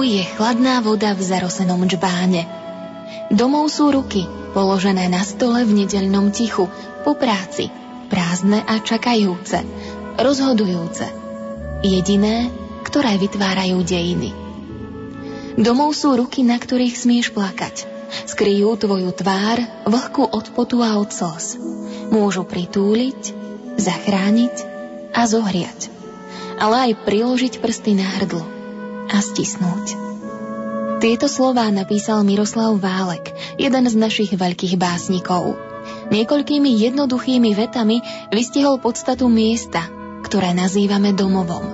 Je chladná voda v zarosenom džbáne. Domov sú ruky, položené na stole v nedeľnom tichu, po práci, prázdne a čakajúce, rozhodujúce. Jediné, ktoré vytvárajú dejiny. Domov sú ruky, na ktorých smieš plakať. Skryjú tvoju tvár, vlhku od potu a od slz. Môžu pritúliť, zachrániť a zohriať. Ale aj priložiť prsty na hrdlo a stisnúť. Tieto slová napísal Miroslav Válek, jeden z našich veľkých básnikov. Niekoľkými jednoduchými vetami vystihol podstatu miesta, ktoré nazývame domovom.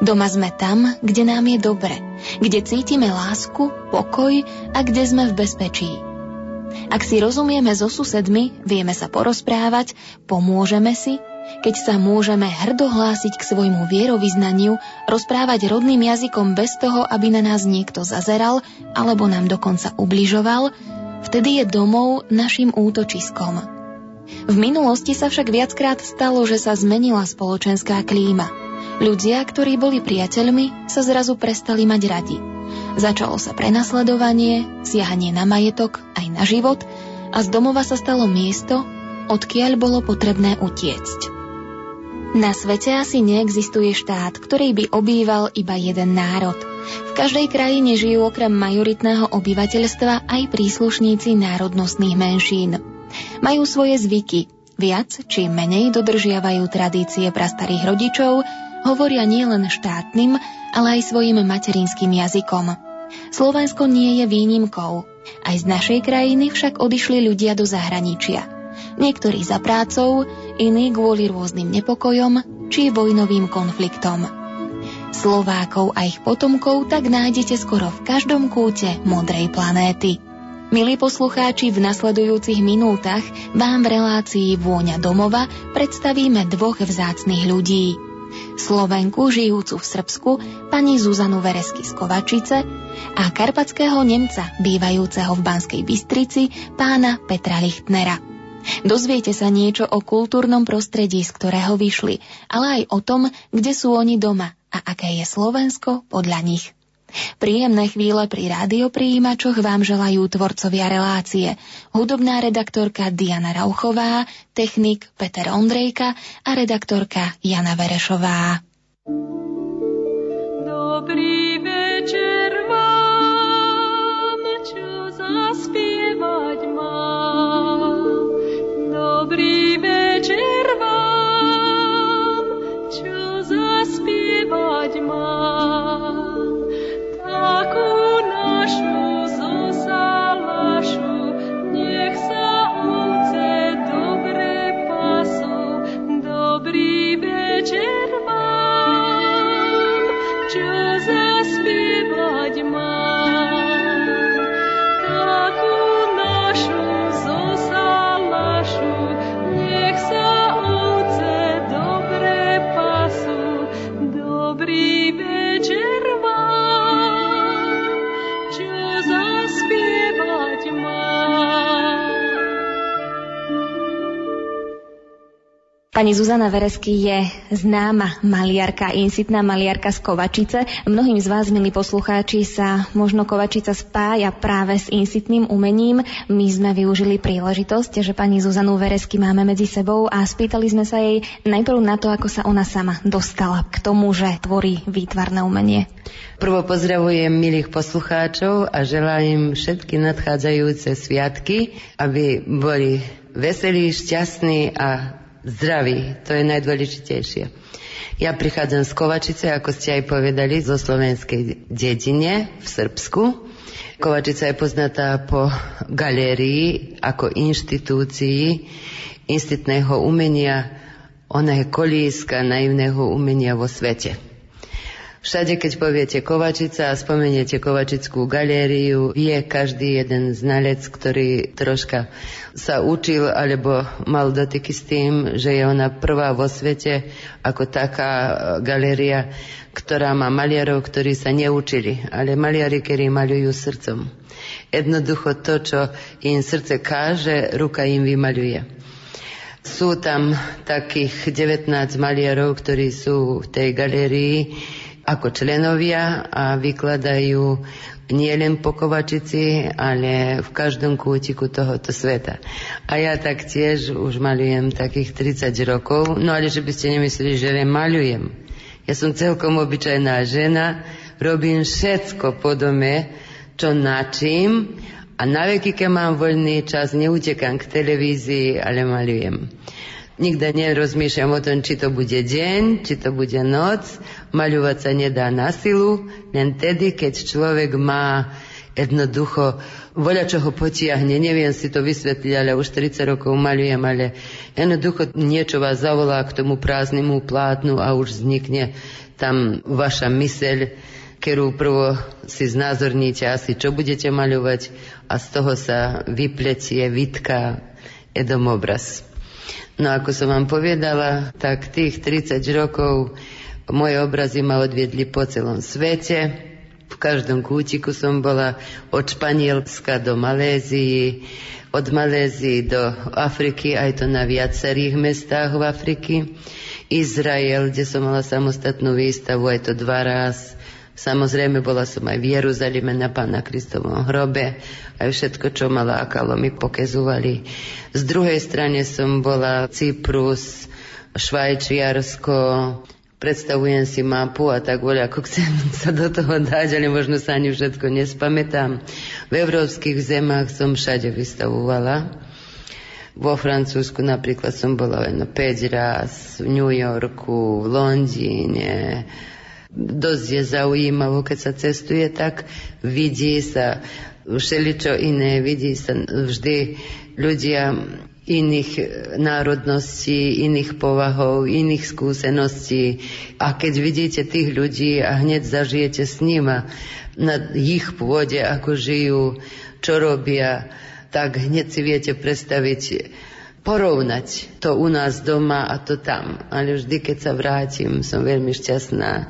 Doma sme tam, kde nám je dobre, kde cítime lásku, pokoj a kde sme v bezpečí. Ak si rozumieme so susedmi, vieme sa porozprávať, pomôžeme si keď sa môžeme hrdo hlásiť k svojmu vierovýznaniu, rozprávať rodným jazykom bez toho, aby na nás niekto zazeral alebo nám dokonca ubližoval, vtedy je domov našim útočiskom. V minulosti sa však viackrát stalo, že sa zmenila spoločenská klíma. Ľudia, ktorí boli priateľmi, sa zrazu prestali mať radi. Začalo sa prenasledovanie, siahanie na majetok aj na život a z domova sa stalo miesto, odkiaľ bolo potrebné utiecť. Na svete asi neexistuje štát, ktorý by obýval iba jeden národ. V každej krajine žijú okrem majoritného obyvateľstva aj príslušníci národnostných menšín. Majú svoje zvyky, viac či menej dodržiavajú tradície prastarých rodičov, hovoria nielen štátnym, ale aj svojim materinským jazykom. Slovensko nie je výnimkou. Aj z našej krajiny však odišli ľudia do zahraničia – niektorí za prácou, iní kvôli rôznym nepokojom či vojnovým konfliktom. Slovákov a ich potomkov tak nájdete skoro v každom kúte modrej planéty. Milí poslucháči, v nasledujúcich minútach vám v relácii Vôňa domova predstavíme dvoch vzácnych ľudí. Slovenku žijúcu v Srbsku, pani Zuzanu Veresky z Kovačice a karpatského Nemca, bývajúceho v Banskej Bystrici, pána Petra Lichtnera. Dozviete sa niečo o kultúrnom prostredí, z ktorého vyšli, ale aj o tom, kde sú oni doma a aké je Slovensko podľa nich. Príjemné chvíle pri rádiopríjimačoch vám želajú tvorcovia relácie. Hudobná redaktorka Diana Rauchová, technik Peter Ondrejka a redaktorka Jana Verešová. Dobrý zaspievať mám. Pani Zuzana Veresky je známa maliarka, insitná maliarka z Kovačice. Mnohým z vás, milí poslucháči, sa možno Kovačica spája práve s insitným umením. My sme využili príležitosť, že pani Zuzanu Veresky máme medzi sebou a spýtali sme sa jej najprv na to, ako sa ona sama dostala k tomu, že tvorí výtvarné umenie. Prvo pozdravujem milých poslucháčov a želám im všetky nadchádzajúce sviatky, aby boli veselí, šťastní a zdraví. To je najdôležitejšie. Ja prichádzam z Kovačice, ako ste aj povedali, zo slovenskej dedine v Srbsku. Kovačica je poznatá po galérii ako inštitúcii institného umenia. Ona je kolíska naivného umenia vo svete. Všade, keď poviete Kovačica a spomeniete Kovačickú galériu, je každý jeden znalec, ktorý troška sa učil alebo mal dotyky s tým, že je ona prvá vo svete ako taká e, galéria, ktorá má maliarov, ktorí sa neučili, ale maliari, ktorí maľujú srdcom. Jednoducho to, čo im srdce káže, ruka im vymaľuje. Sú tam takých 19 maliarov, ktorí sú v tej galérii, ako členovia a vykladajú nielen po Kovačici, ale v každom kútiku tohoto sveta. A ja taktiež už malujem takých 30 rokov, no ale že by ste nemysleli, že len malujem. Ja som celkom obyčajná žena, robím všetko po dome, čo načím a na veky, keď mám voľný čas, neutekám k televízii, ale malujem. Nikda nerozmýšľam o tom, či to bude deň, či to bude noc. Maľovať sa nedá na silu, len tedy, keď človek má jednoducho voľa, čo ho potiahne. Neviem si to vysvetliť, ale už 30 rokov maľujem, ale jednoducho niečo vás zavolá k tomu prázdnemu plátnu a už vznikne tam vaša myseľ, ktorú prvo si znázorníte asi, čo budete maľovať a z toho sa vypletie, vytká edomobraz. No ako som vám povedala, tak tých 30 rokov moje obrazy ma odviedli po celom svete. V každom kútiku som bola od Španielska do Malézii, od Malézii do Afriky, aj to na viacerých mestách v Afriky. Izrael, kde som mala samostatnú výstavu, aj to dva raz. Samozrejme, bola som aj v Jeruzaleme na Pána Kristovom hrobe, aj všetko, čo ma lákalo, mi pokezovali. Z druhej strane som bola Cyprus, Švajčiarsko, predstavujem si mapu a tak voľa, ako chcem sa do toho dať, ale možno sa ani všetko nespamätám. V európskych zemách som všade vystavovala. Vo Francúzsku napríklad som bola len 5 raz, v New Yorku, v Londýne, dosť je zaujímavo, keď sa cestuje, tak vidí sa všeličo iné, vidí sa vždy ľudia iných národností, iných povahov, iných skúseností. A keď vidíte tých ľudí a hneď zažijete s nima na ich pôde, ako žijú, čo robia, tak hneď si viete predstaviť, porovnať to u nás doma a to tam. Ale vždy, keď sa vrátim, som veľmi šťastná,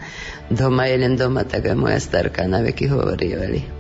doma je len doma, tak aj moja starka na veky hovorili.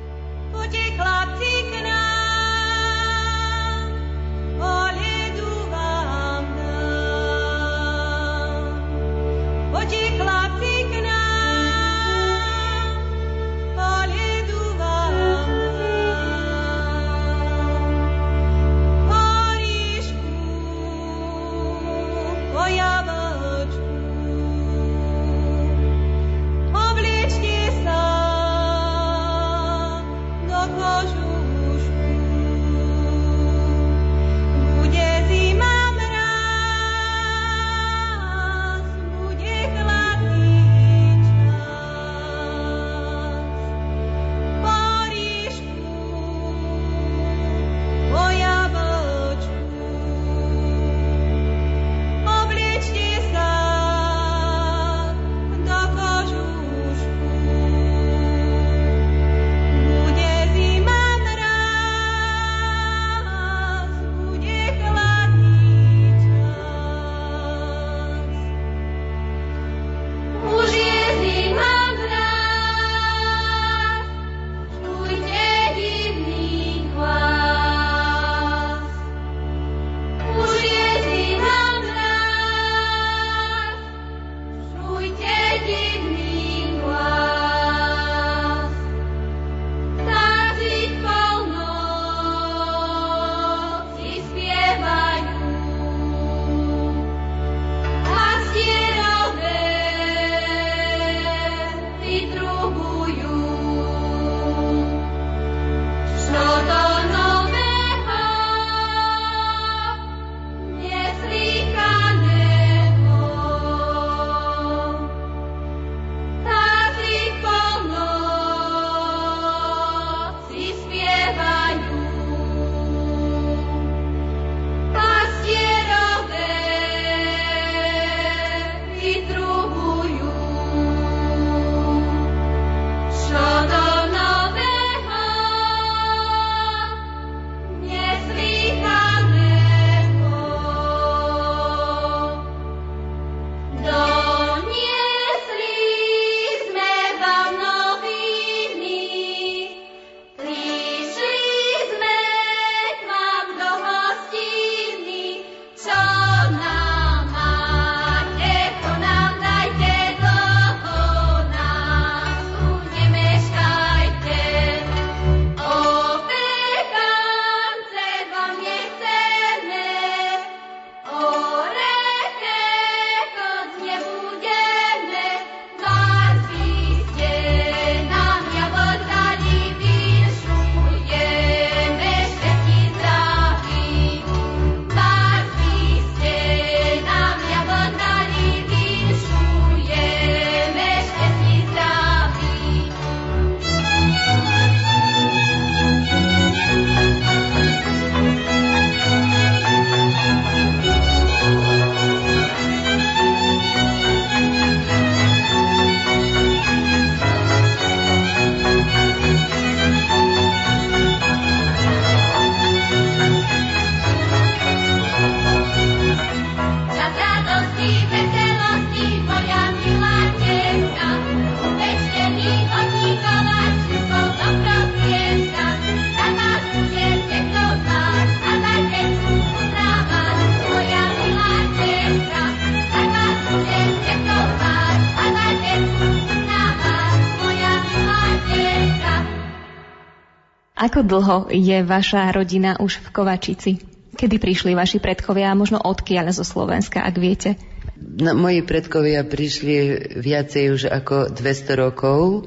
Ako dlho je vaša rodina už v Kovačici? Kedy prišli vaši predkovia a možno odkiaľ zo Slovenska, ak viete? No, moji predkovia prišli viacej už ako 200 rokov.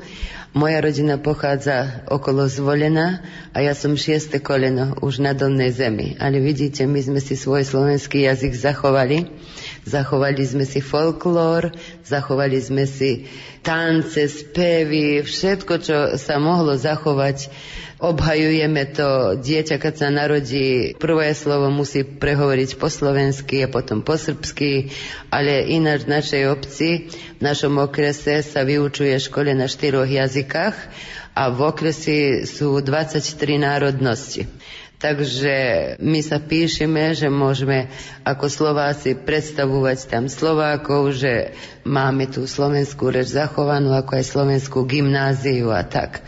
Moja rodina pochádza okolo Zvolena a ja som šieste koleno už na Dolnej zemi. Ale vidíte, my sme si svoj slovenský jazyk zachovali. Zachovali sme si folklór, zachovali sme si tance, spevy, všetko, čo sa mohlo zachovať obhajujeme to, dieťa, keď sa narodí, prvé slovo musí prehovoriť po slovensky a potom po srbsky, ale ináč v našej obci, v našom okrese sa vyučuje škole na štyroch jazykách a v okresi sú 23 národnosti. Takže my sa píšeme, že môžeme ako Slováci predstavovať tam Slovákov, že máme tú slovenskú reč zachovanú, ako aj slovenskú gymnáziu a tak.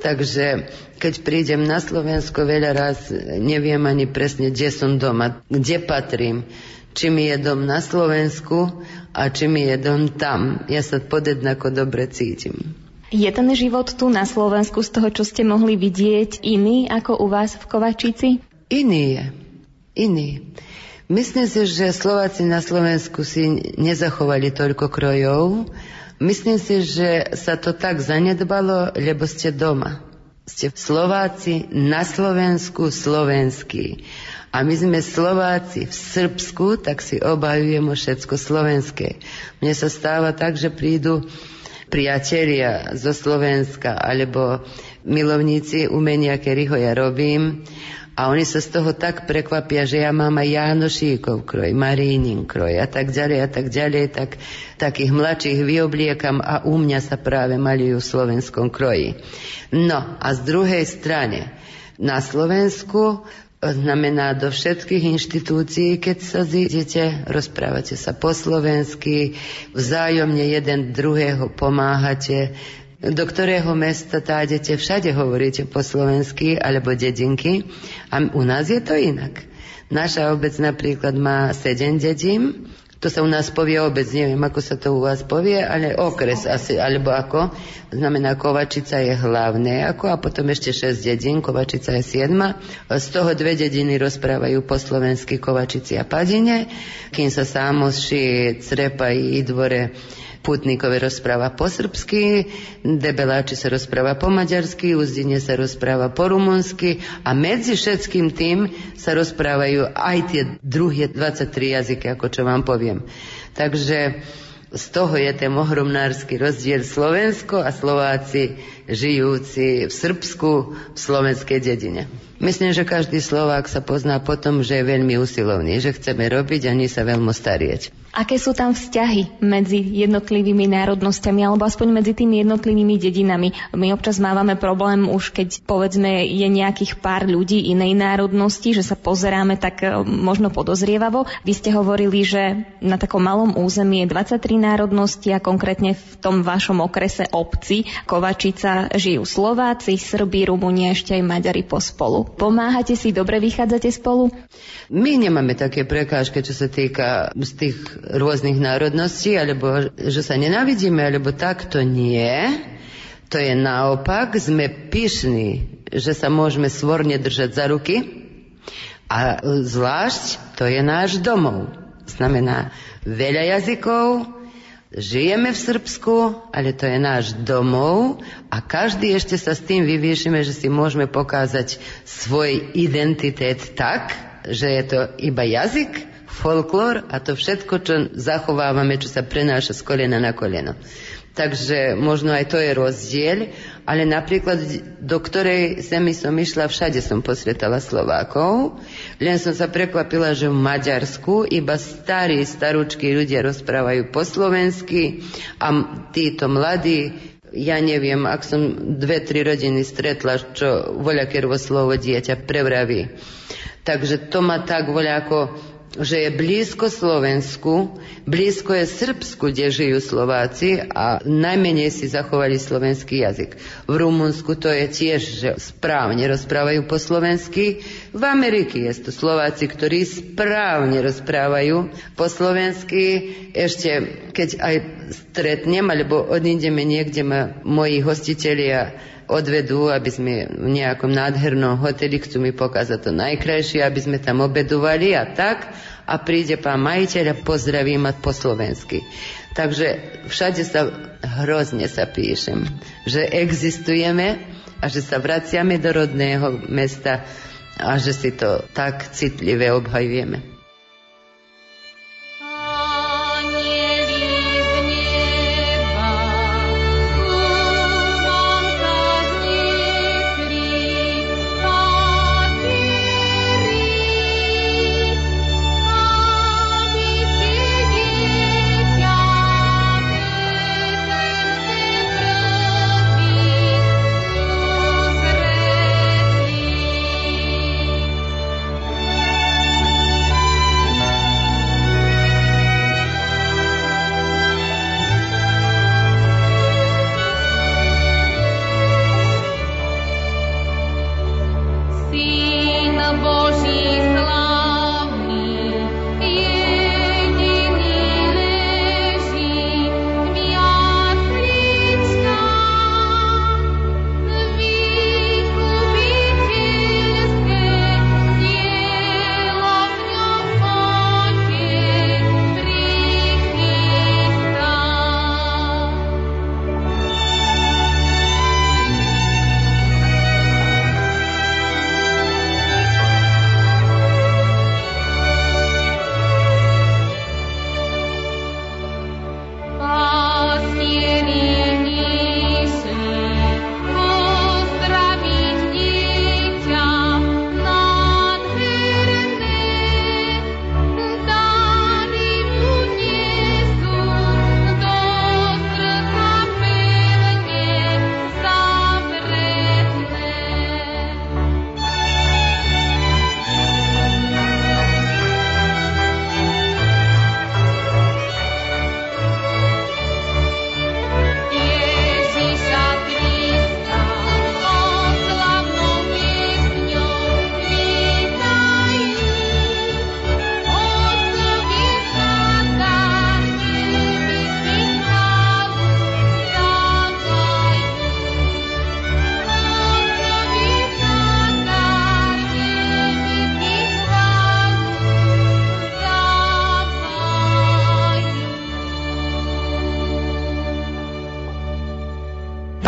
Takže keď prídem na Slovensko, veľa raz neviem ani presne, kde som doma, kde patrím. Či mi je dom na Slovensku a či mi je dom tam. Ja sa podednako dobre cítim. Je ten život tu na Slovensku z toho, čo ste mohli vidieť, iný ako u vás v Kovačici? Iný je. Iný. Myslím si, že Slováci na Slovensku si nezachovali toľko krojov. Myslím si, že sa to tak zanedbalo, lebo ste doma. Ste Slováci na Slovensku slovenskí. A my sme Slováci v Srbsku, tak si obajujeme všetko slovenské. Mne sa stáva tak, že prídu priatelia zo Slovenska alebo milovníci umenia, ktorého ja robím a oni sa z toho tak prekvapia, že ja mám aj Jánošíkov kroj, Marínin kroj a tak ďalej a tak ďalej, tak takých mladších vyobliekam a u mňa sa práve malujú v slovenskom kroji. No a z druhej strane, na Slovensku znamená do všetkých inštitúcií, keď sa zídete, rozprávate sa po slovensky, vzájomne jeden druhého pomáhate, do ktorého mesta tádete, všade hovoríte po slovensky alebo dedinky a u nás je to inak. Naša obec napríklad má sedem dedín, to sa u nás povie obec, neviem, ako sa to u vás povie, ale okres asi, alebo ako. Znamená, Kovačica je hlavné, ako a potom ešte 6 dedín, Kovačica je 7. Z toho dve dediny rozprávajú po slovensky Kovačici a Padine, kým sa Sámoši, Crepa i Idvore Putníkové rozpráva po srbsky, Debeláči sa rozpráva po maďarsky, Uzdine sa rozpráva po rumunsky a medzi všetkým tým sa rozprávajú aj tie druhé 23 jazyky, ako čo vám poviem. Takže z toho je ten ohromnársky rozdiel Slovensko a Slováci žijúci v Srbsku v slovenskej dedine. Myslím, že každý Slovák sa pozná potom, že je veľmi usilovný, že chceme robiť a nie sa veľmi starieť. Aké sú tam vzťahy medzi jednotlivými národnosťami alebo aspoň medzi tými jednotlivými dedinami? My občas mávame problém už keď povedzme je nejakých pár ľudí inej národnosti, že sa pozeráme tak e, možno podozrievavo. Vy ste hovorili, že na takom malom území je 23 národnosti a konkrétne v tom vašom okrese obci Kovačica žijú Slováci, Srbi, Rumúni ešte aj Maďari pospolu. Pomáhate si, dobre vychádzate spolu? My nemáme také prekážky, čo sa týka z tých rôznych národností, alebo že sa nenávidíme, alebo tak, to nie. To je naopak, sme pyšní, že sa môžeme svorne držať za ruky a zvlášť to je náš domov. Znamená veľa jazykov, žijeme v Srbsku, ale to je náš domov a každý ešte sa s tým vyviešime, že si môžeme pokázať svoj identitet tak, že je to iba jazyk, folklór a to všetko, čo zachovávame, čo sa prenáša z kolena na koleno. Takže možno aj to je rozdiel, ale napríklad do ktorej zemi som išla, všade som posvetala Slovákov, len som sa prekvapila, že v Maďarsku iba starí, starúčky ľudia rozprávajú po slovensky a títo mladí ja neviem, ak som dve, tri rodiny stretla, čo voľaké slovo dieťa prevraví. Takže to ma tak voľako že je blízko Slovensku, blízko je Srbsku, kde žijú Slováci a najmenej si zachovali slovenský jazyk. V Rumunsku to je tiež, že správne rozprávajú po slovensky, V Amerike je to Slováci, ktorí správne rozprávajú po slovensky. Ešte keď aj stretnem, alebo odídeme niekde ma moji hostitelia odvedú, aby sme v nejakom nádhernom hoteli, chcú mi pokazať to najkrajšie, aby sme tam obedovali a tak. A príde pán majiteľ a pozdraví ma po slovensky. Takže všade sa hrozne sa píšem, že existujeme a že sa vraciame do rodného mesta a že si to tak citlivé obhajujeme.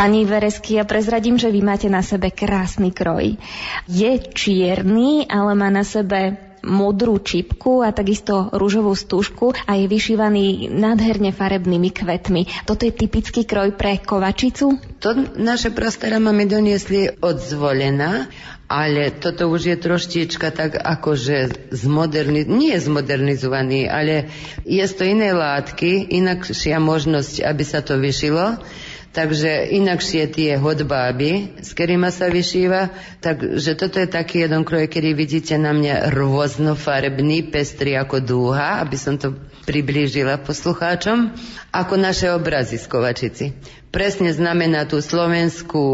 Pani Veresky, ja prezradím, že vy máte na sebe krásny kroj. Je čierny, ale má na sebe modrú čipku a takisto rúžovú stúžku a je vyšívaný nádherne farebnými kvetmi. Toto je typický kroj pre kovačicu? To naše prastara máme doniesli od zvolená, ale toto už je troštička tak akože zmoderni- nie zmodernizovaný, ale je to iné látky, inakšia možnosť, aby sa to vyšilo. Takže inakšie tie hodbáby, s ktorými sa vyšíva. Takže toto je taký jeden kroj, ktorý vidíte na mňa rôznofarebný, pestrý ako dúha, aby som to priblížila poslucháčom, ako naše obrazy z Kovačici. Presne znamená tú slovenskú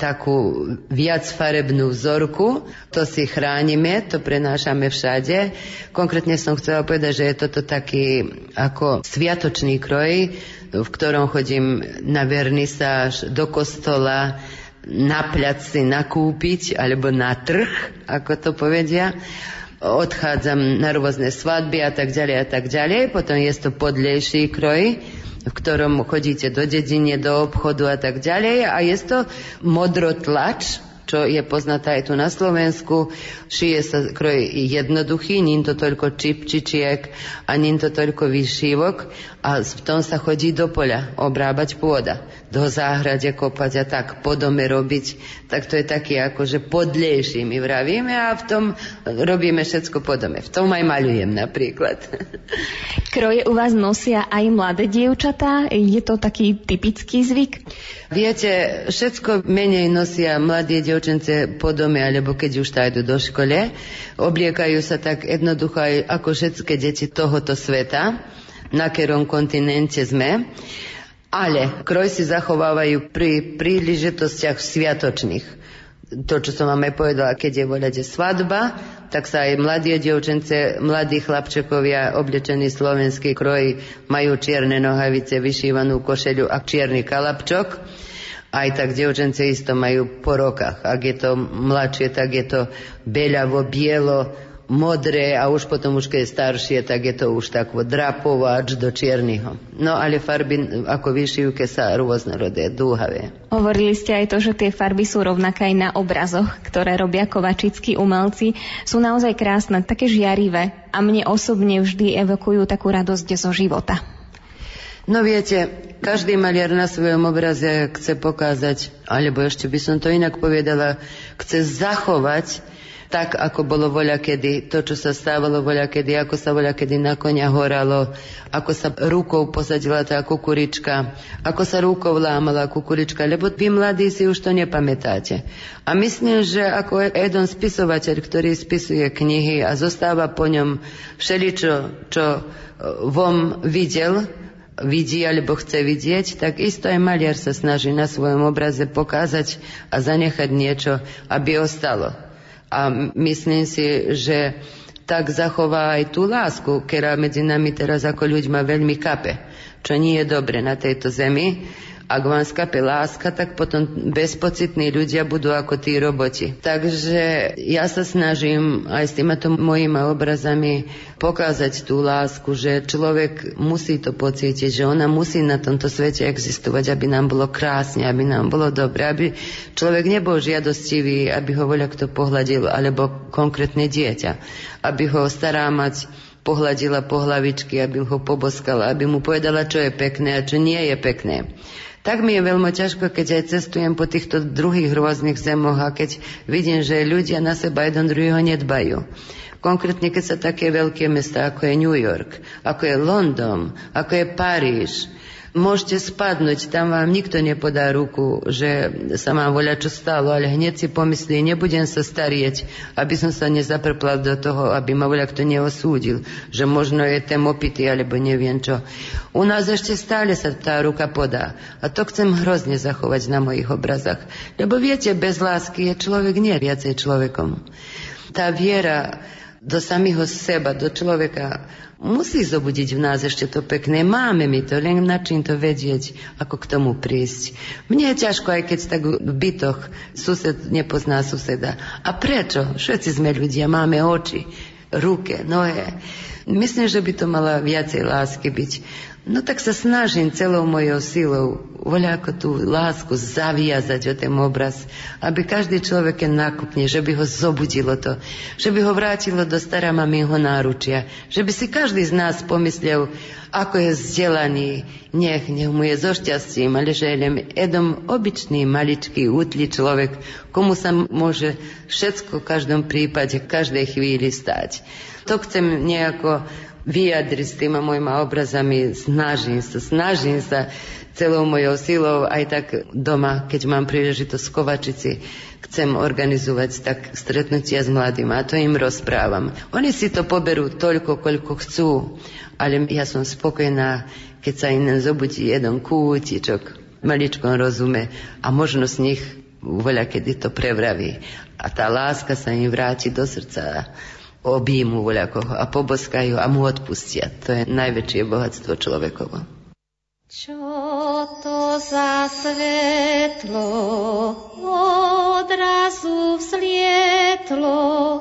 takú viacfarebnú vzorku, to si chránime, to prenášame všade. Konkrétne som chcela povedať, že je toto taký ako sviatočný kroj, v ktorom chodím na vernisáž do kostola, na plac nakúpiť, alebo na trh, ako to povedia. Odchádzam na rôzne svadby a tak ďalej a tak ďalej. Potom je to podlejší kroj, v ktorom chodíte do dedine, do obchodu a tak ďalej. A je to modrotlač, čo je poznatá aj tu na Slovensku. Šije sa kroj jednoduchý, ním to toľko čipčičiek a ním to toľko vyšívok a v tom sa chodí do poľa, obrábať pôda, do záhrade kopať a tak po dome robiť. Tak to je taký akože podlejší, my vravíme a v tom robíme všetko po dome. V tom aj maľujem napríklad. Kroje u vás nosia aj mladé dievčatá? Je to taký typický zvyk? Viete, všetko menej nosia mladé dievčence po dome, alebo keď už tajdu do škole. Obliekajú sa tak jednoducho aj ako všetky deti tohoto sveta, na ktorom kontinente sme. Ale kroj si zachovávajú pri príležitostiach sviatočných to, čo som vám aj povedala, keď je voľade svadba, tak sa aj mladé dievčence, mladí chlapčekovia oblečení slovenský kroj majú čierne nohavice, vyšívanú košeľu a čierny kalapčok. Aj tak dievčence isto majú po rokách. Ak je to mladšie, tak je to beľavo, bielo, modré a už potom, už keď je staršie, tak je to už tak drapovo až do čierneho. No ale farby ako vyšívke sa rôznorodé, dúhavé. Hovorili ste aj to, že tie farby sú rovnaké aj na obrazoch, ktoré robia kovačickí umelci. Sú naozaj krásne, také žiarivé a mne osobne vždy evokujú takú radosť zo života. No viete, každý maliar na svojom obraze chce pokázať, alebo ešte by som to inak povedala, chce zachovať tak, ako bolo voľa kedy, to, čo sa stávalo voľa kedy, ako sa voľa kedy na konia horalo, ako sa rukou posadila tá kukurička, ako sa rukou lámala kukurička, lebo vy mladí si už to nepamätáte. A myslím, že ako jeden spisovateľ, ktorý spisuje knihy a zostáva po ňom všeličo, čo e, vom videl, vidí alebo chce vidieť, tak isto aj maliar sa snaží na svojom obraze pokázať a zanechať niečo, aby ostalo a myslím si, že tak zachová aj tú lásku, ktorá medzi nami teraz ako ľuďma veľmi kape, čo nie je dobre na tejto zemi ak vám skape láska, tak potom bezpocitní ľudia budú ako tí roboti. Takže ja sa snažím aj s týmito mojimi obrazami pokázať tú lásku, že človek musí to pocítiť, že ona musí na tomto svete existovať, aby nám bolo krásne, aby nám bolo dobre, aby človek nebol žiadostivý, aby ho voľa kto pohľadil, alebo konkrétne dieťa, aby ho stará mať pohľadila po hlavičky, aby ho poboskala, aby mu povedala, čo je pekné a čo nie je pekné. Tak mi je veľmi ťažko, keď aj cestujem po týchto druhých rôznych zemoch a keď vidím, že ľudia na seba jeden druhého nedbajú. Konkrétne, keď sa také veľké mesta, ako je New York, ako je London, ako je Paríž, Môžete spadnúť, tam vám nikto nepodá ruku, že sa vám voľa čo stalo, ale hneď si pomyslí, nebudem sa starieť, aby som sa nezaprplal do toho, aby ma voľa kto neosúdil, že možno je ten opitý, alebo neviem čo. U nás ešte stále sa tá ruka podá. A to chcem hrozne zachovať na mojich obrazách. Lebo viete, bez lásky je človek nie viacej človekom. Tá viera do samého seba, do človeka musí zobudiť v nás ešte to pekné. Máme mi to, len na čím to vedieť, ako k tomu prísť. Mne je ťažko, aj keď tak v bytoch sused nepozná suseda. A prečo? Všetci sme ľudia, máme oči, ruke, nohe. Myslím, že by to mala viacej lásky byť. No tak sa snažím celou mojou silou voľa ako tú lásku zaviazať o ten obraz, aby každý človek, keď nakupne, že by ho zobudilo to, že by ho vrátilo do stará mamieho náručia, že by si každý z nás pomyslel, ako je vzdelaný, nech, nech mu je so šťastím, ale že je len jednom obyčný, maličký, útly človek, komu sa môže všetko v každom prípade, v každej chvíli stať. To chcem nejako vyjadriť s týma mojimi obrazami, snažím sa, snažím sa celou mojou silou, aj tak doma, keď mám príležitosť v Kovačici, chcem organizovať tak stretnutia s mladým a to im rozprávam. Oni si to poberú toľko, koľko chcú, ale ja som spokojná, keď sa im zobudí jeden kútičok, maličkom rozume a možno z nich voľa kedy to prevraví. A tá láska sa im vráti do srdca objímu voľakoho a poboskajú a mu odpustia. To je najväčšie bohatstvo človekovo. Čo to za svetlo odrazu vzlietlo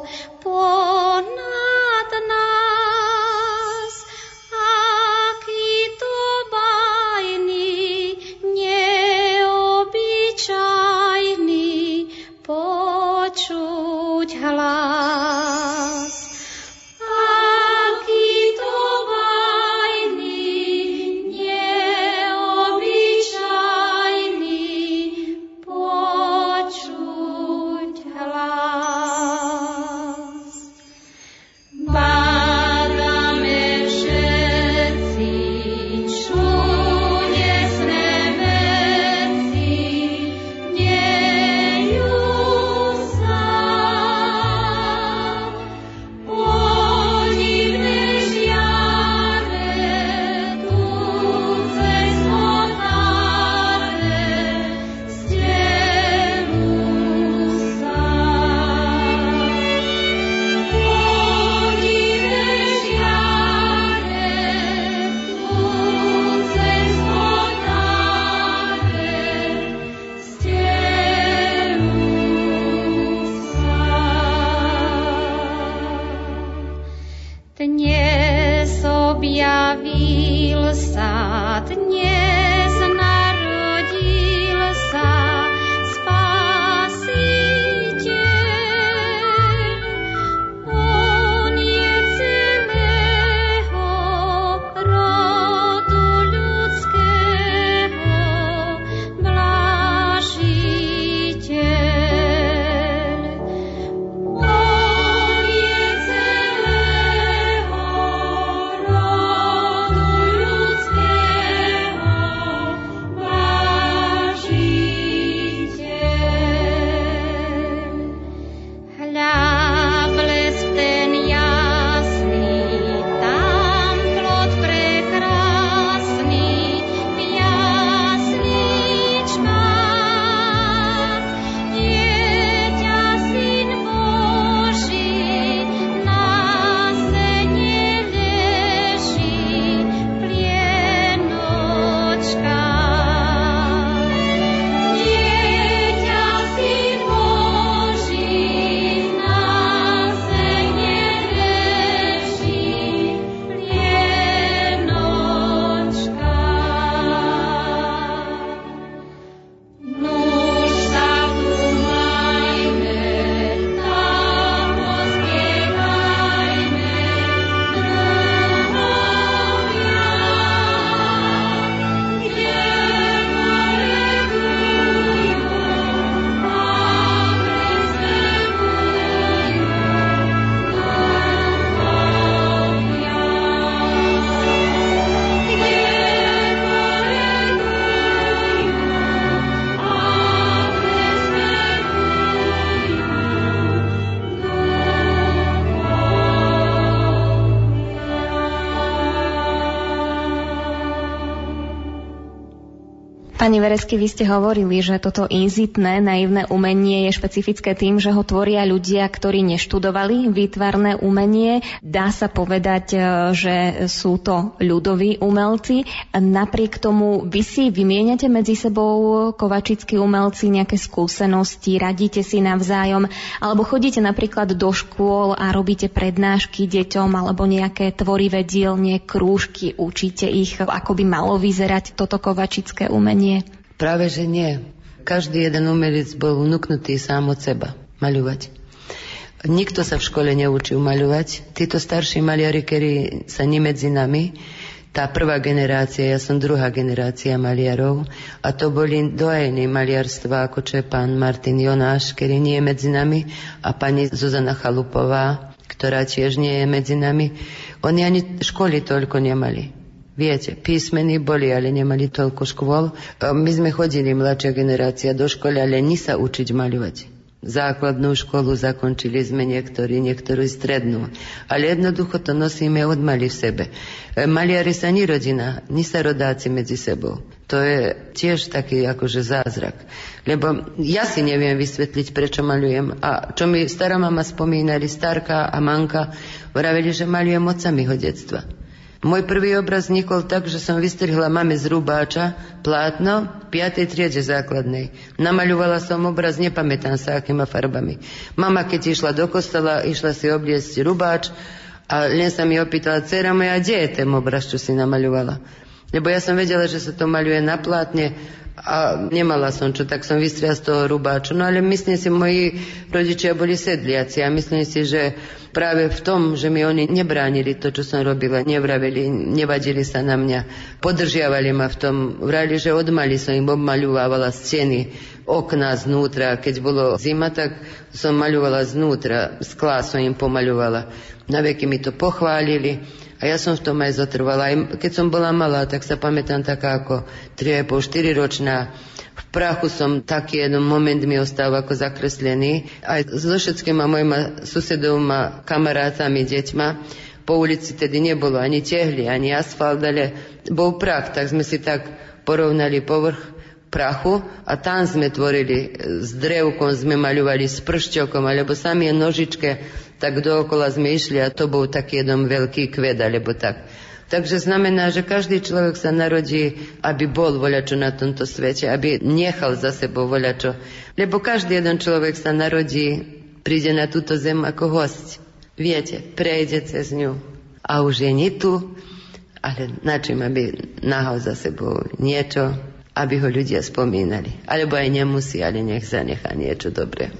Pani Veresky, vy ste hovorili, že toto inzitné, naivné umenie je špecifické tým, že ho tvoria ľudia, ktorí neštudovali výtvarné umenie. Dá sa povedať, e, že sú to ľudoví umelci. Napriek tomu vy si vymieňate medzi sebou kovačickí umelci nejaké skúsenosti, radíte si navzájom, alebo chodíte napríklad do škôl a robíte prednášky deťom alebo nejaké tvorivé dielne, krúžky, učíte ich, ako by malo vyzerať toto kovačické umenie. Práve, že nie. Každý jeden umelec bol vnúknutý sám od seba maľovať. Nikto sa v škole neučil maľovať. Títo starší maliari, ktorí sa nie medzi nami, tá prvá generácia, ja som druhá generácia maliarov a to boli dojení maliarstva, ako čo je pán Martin Jonáš, ktorý nie je medzi nami a pani Zuzana Chalupová, ktorá tiež nie je medzi nami. Oni ani školy toľko nemali. Viete, písmení boli, ale nemali toľko škôl. My sme chodili, mladšia generácia, do školy, ale ni sa učiť maľovať. Základnú školu zakončili sme niektorí, niektorú strednú. Ale jednoducho to nosíme od mali v sebe. E, maliari sa ni rodina, ni sa rodáci medzi sebou. To je tiež taký akože zázrak. Lebo ja si neviem vysvetliť, prečo malujem. A čo mi stará mama spomínali, starka a manka, vraveli, že malujem od samého detstva. Môj prvý obraz vznikol tak, že som vystrihla mame z rubáča plátno v 5. triede základnej. Namaľovala som obraz, nepamätám sa, akýma farbami. Mama, keď išla do kostola, išla si obliecť rubáč a len sa mi opýtala, dcera moja, kde je ten obraz, čo si namaľovala? Lebo ja som vedela, že sa to maľuje na plátne a nemala som čo, tak vystriala z toho rubáču. No ale myslím si, moji rodičia boli sedliaci a myslím si, že práve v tom, že mi oni nebránili to, čo som robila, nevravili, nevadili sa na mňa, podržiavali ma v tom, vrali, že odmali som im obmaľovávala steny, okná znútra. Keď bolo zima, tak som maľovala znútra, skla som im pomaľovala. Na veky mi to pochválili. A ja som v tom aj zotrvala. Aj keď som bola malá, tak sa pamätám taká ako 3,5-4 ročná. V prachu som taký jeden moment mi ostal ako zakreslený. Aj so všetkými mojimi susedovými kamarátami, deťma. Po ulici tedy nebolo ani tehly, ani asfalt, ale bol prach, tak sme si tak porovnali povrch prachu a tam sme tvorili s drevkom, sme maľovali s pršťokom alebo sami nožičke tak dookola sme išli a to bol taký jeden veľký kved, alebo tak. Takže znamená, že každý človek sa narodí, aby bol voľačo na tomto svete, aby nechal za sebou voľačo. Lebo každý jeden človek sa narodí, príde na túto zem ako host. Viete, prejde cez ňu a už je ni tu, ale na čím, aby nahal za sebou niečo, aby ho ľudia spomínali. Alebo aj nemusí, ale nech zanechá niečo dobré.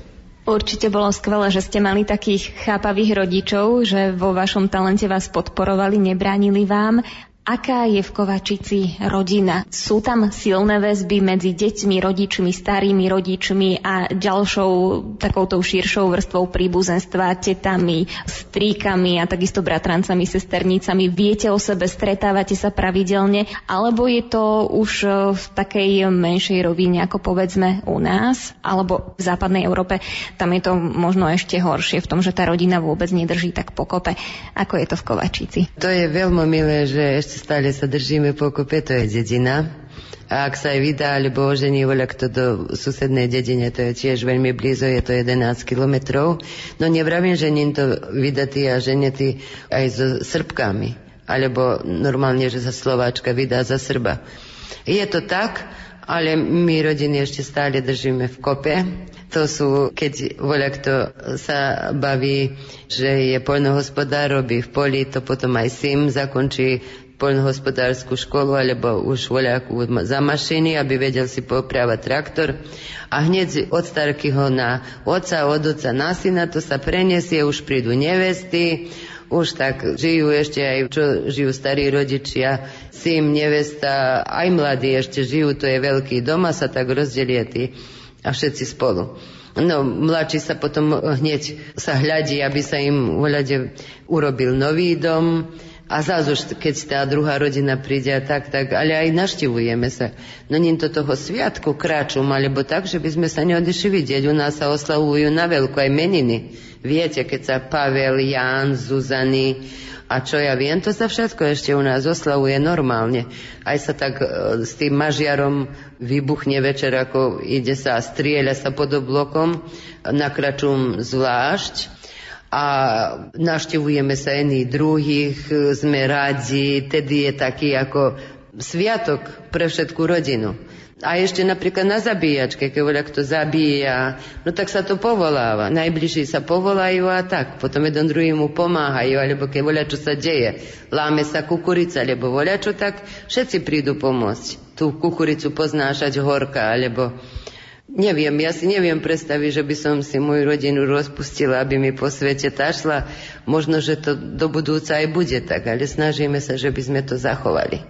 Určite bolo skvelé, že ste mali takých chápavých rodičov, že vo vašom talente vás podporovali, nebránili vám Aká je v Kovačici rodina? Sú tam silné väzby medzi deťmi, rodičmi, starými rodičmi a ďalšou takouto širšou vrstvou príbuzenstva, tetami, stríkami a takisto bratrancami, sesternicami. Viete o sebe, stretávate sa pravidelne, alebo je to už v takej menšej rovine, ako povedzme u nás, alebo v západnej Európe. Tam je to možno ešte horšie v tom, že tá rodina vôbec nedrží tak pokope. Ako je to v Kovačici? To je veľmi milé, že sa držíme pokope, to je dedina. A ak sa aj vydá alebo ožení voľa kto do susednej dedine, to je tiež veľmi blízo, je to 11 kilometrov. No nevravím, že nie to vydatí a ženetí aj so Srbkami. Alebo normálne, že sa Slováčka vydá za Srba. Je to tak, ale my rodiny ešte stále držíme v kope. To sú, keď voľa kto sa baví, že je poľnohospodár, robí v poli, to potom aj SIM zakončí poľnohospodárskú školu alebo už voľakú za mašiny, aby vedel si popravať traktor. A hneď od starkyho na oca, od oca na syna, to sa preniesie, už prídu nevesty, už tak žijú ešte aj, čo žijú starí rodičia, syn, nevesta, aj mladí ešte žijú, to je veľký dom a sa tak rozdelia tí a všetci spolu. No, mladší sa potom hneď sa hľadí, aby sa im voľade urobil nový dom, A už, keď tá druhá rodina príde tak, tak, ale aj naštevujeme sa. No nie to toho sviatku kráčum, alebo tak, že by sme sa neodišli vidieť. U nás sa oslavujú na veľko aj meniny. Viete, keď sa Pavel, Jan, Zuzany, a čo ja viem, to sa všetko ešte u nás oslavuje normálne. Aj sa tak e, s tým mažiarom vybuchne večer, ako ide sa a strieľa sa pod oblokom, na kračum zvlášť a naštevujeme sa jedných druhých, sme radi, tedy je taký ako sviatok pre všetku rodinu. A ešte napríklad na zabíjačke, keď voľa kto zabíja, no tak sa to povoláva. Najbližší sa povolajú a tak. Potom jeden druhý mu pomáhajú, alebo keď voľa čo sa deje. Láme sa kukurica, alebo voľa čo tak, všetci prídu pomôcť. Tú kukuricu poznášať horka, alebo Neviem, ja si neviem predstaviť, že by som si moju rodinu rozpustila, aby mi po svete tašla. Možno, že to do budúca aj bude tak, ale snažíme sa, že by sme to zachovali.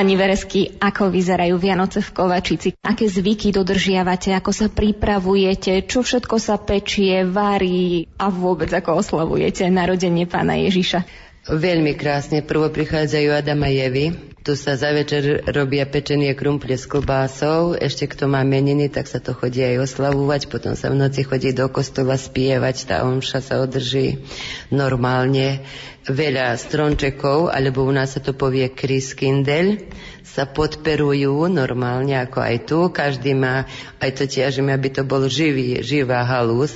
Pani Veresky, ako vyzerajú Vianoce v Kovačici? Aké zvyky dodržiavate? Ako sa pripravujete? Čo všetko sa pečie, varí a vôbec ako oslavujete narodenie pána Ježiša? Veľmi krásne. Prvo prichádzajú Adam a Jevi. Tu sa za večer robia pečenie krumple s klobásou. Ešte kto má meniny, tak sa to chodí aj oslavovať. Potom sa v noci chodí do kostola spievať. Tá omša sa održí normálne. Veľa strončekov, alebo u nás sa to povie kriskindel, sa podperujú normálne ako aj tu. Každý má, aj to ťažíme, aby to bol živý, živá halus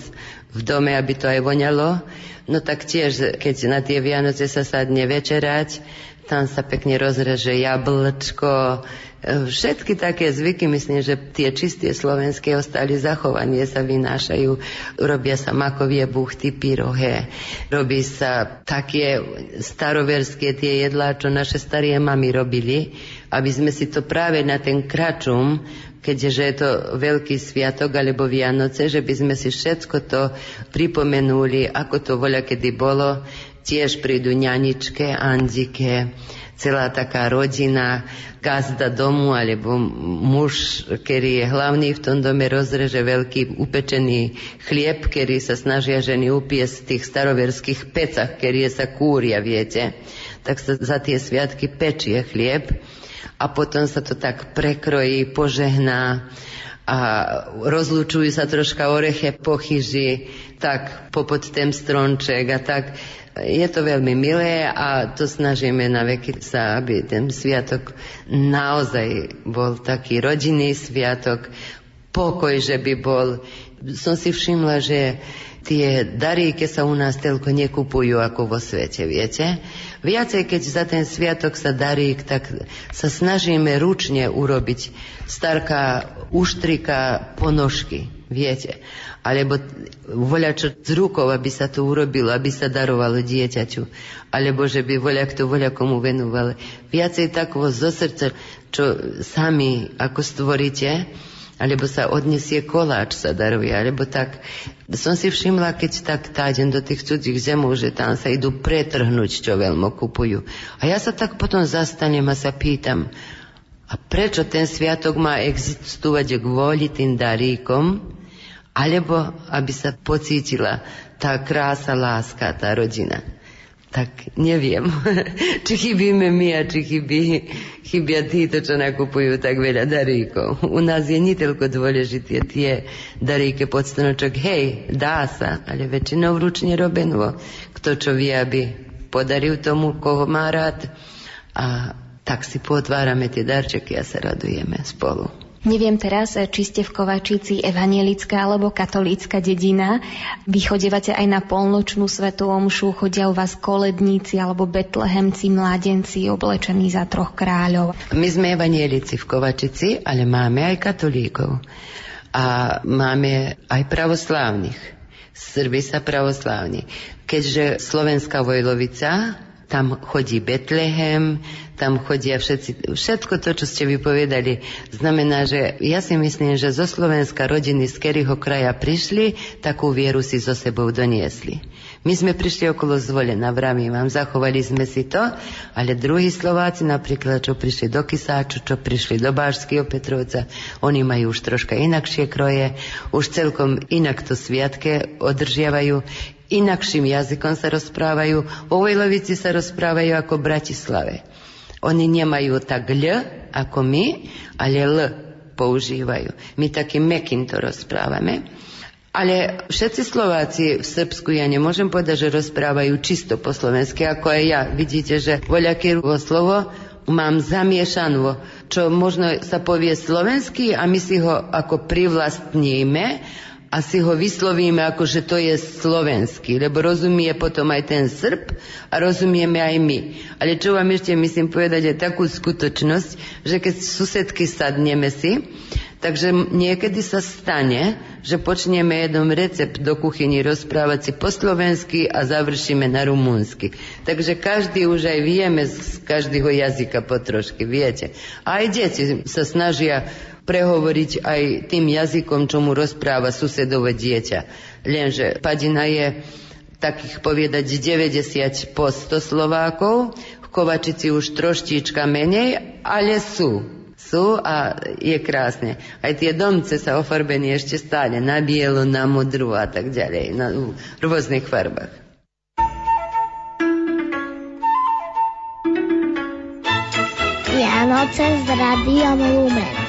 v dome, aby to aj voňalo. No tak tiež, keď na tie Vianoce sa sadne večerať, tam sa pekne rozreže jablčko, e, všetky také zvyky, myslím, že tie čisté slovenské ostali zachovanie sa vynášajú. Robia sa makovie buchty, pyrohe, robí sa také staroverské tie jedlá, čo naše staré mamy robili, aby sme si to práve na ten kračum keďže je to veľký sviatok alebo Vianoce, že by sme si všetko to pripomenuli, ako to voľa kedy bolo, tiež prídu ňaničke, Andike, celá taká rodina, gazda domu alebo muž, ktorý je hlavný v tom dome, rozreže veľký upečený chlieb, ktorý sa snažia ženy upiesť v tých staroverských pecach, ktorý sa kúria, viete. Tak sa za tie sviatky pečie chlieb a potom sa to tak prekrojí, požehná a rozlučujú sa troška oreche po chyži, tak popod ten stronček a tak. Je to veľmi milé a to snažíme na veky sa, aby ten sviatok naozaj bol taký rodinný sviatok, pokoj, že by bol. Som si všimla, že tie daríky sa u nás telko nekupujú ako vo svete, viete? Viacej, keď za ten sviatok sa darí, tak sa snažíme ručne urobiť starká uštrika ponožky, viete? alebo voľa čo z rukou, aby sa to urobilo, aby sa darovalo dieťaťu, alebo že by voľa kto voľa komu venoval. Viacej takvo zo srdca, čo sami ako stvoríte, alebo sa odnesie koláč sa daruje, alebo tak. Som si všimla, keď tak táďem do tých cudzích zemov, že tam sa idú pretrhnúť, čo veľmi kupujú. A ja sa tak potom zastanem a sa pýtam, a prečo ten sviatok má existovať kvôli tým daríkom, alebo aby sa pocítila tá krása, láska, tá rodina. Tak neviem, či chybíme my a či chybí, chybia títo, čo nakupujú tak veľa daríkov. U nás je nitoľko dôležité tie daríky pod stanočok. Hej, dá sa, ale väčšinou ručne robenvo. Kto čo vie, aby podaril tomu, koho má rád. A tak si potvárame tie darčeky a sa radujeme spolu. Neviem teraz, či ste v Kovačici evanielická alebo katolícka dedina. Vy chodevate aj na polnočnú svetovú omšu, chodia u vás koledníci alebo betlehemci, mladenci oblečení za troch kráľov. My sme evanielici v Kovačici, ale máme aj katolíkov. A máme aj pravoslávnych. Srbi sa pravoslávni. Keďže Slovenská Vojlovica tam chodí Betlehem, tam chodia všetci, všetko to, čo ste vypovedali, znamená, že ja si myslím, že zo Slovenska rodiny z ktorého kraja prišli, takú vieru si so sebou doniesli. My sme prišli okolo zvolena, vrami vám, zachovali sme si to, ale druhí Slováci, napríklad, čo prišli do Kisáču, čo prišli do Bážského Petrovca, oni majú už troška inakšie kroje, už celkom inak to sviatke održiavajú, inakším jazykom sa rozprávajú. Vo Vojlovici sa rozprávajú ako v Bratislave. Oni nemajú tak L ako my, ale L používajú. My takým mekým to rozprávame. Ale všetci Slováci v Srbsku, ja nemôžem povedať, že rozprávajú čisto po slovensky, ako aj ja. Vidíte, že voľaké slovo mám zamiešanú, čo možno sa povie slovensky a my si ho ako privlastníme a si ho vyslovíme ako, že to je slovenský, lebo rozumie potom aj ten Srb a rozumieme aj my. Ale čo vám ešte myslím povedať je takú skutočnosť, že keď susedky sadneme si, takže niekedy sa stane, že počneme jednom recept do kuchyni rozprávať si po slovensky a završíme na rumúnsky. Takže každý už aj vieme z každého jazyka po trošky, viete. A aj deti sa snažia prehovoriť aj tým jazykom, čo mu rozpráva susedové dieťa. Lenže padina je takých povedať 90 po 100 Slovákov, v Kovačici už troštička menej, ale sú. Sú a je krásne. Aj tie domce sa ofarbení ešte stále na bielu, na modru a tak ďalej, na rôznych farbách. Vianoce s Radiom Lumen.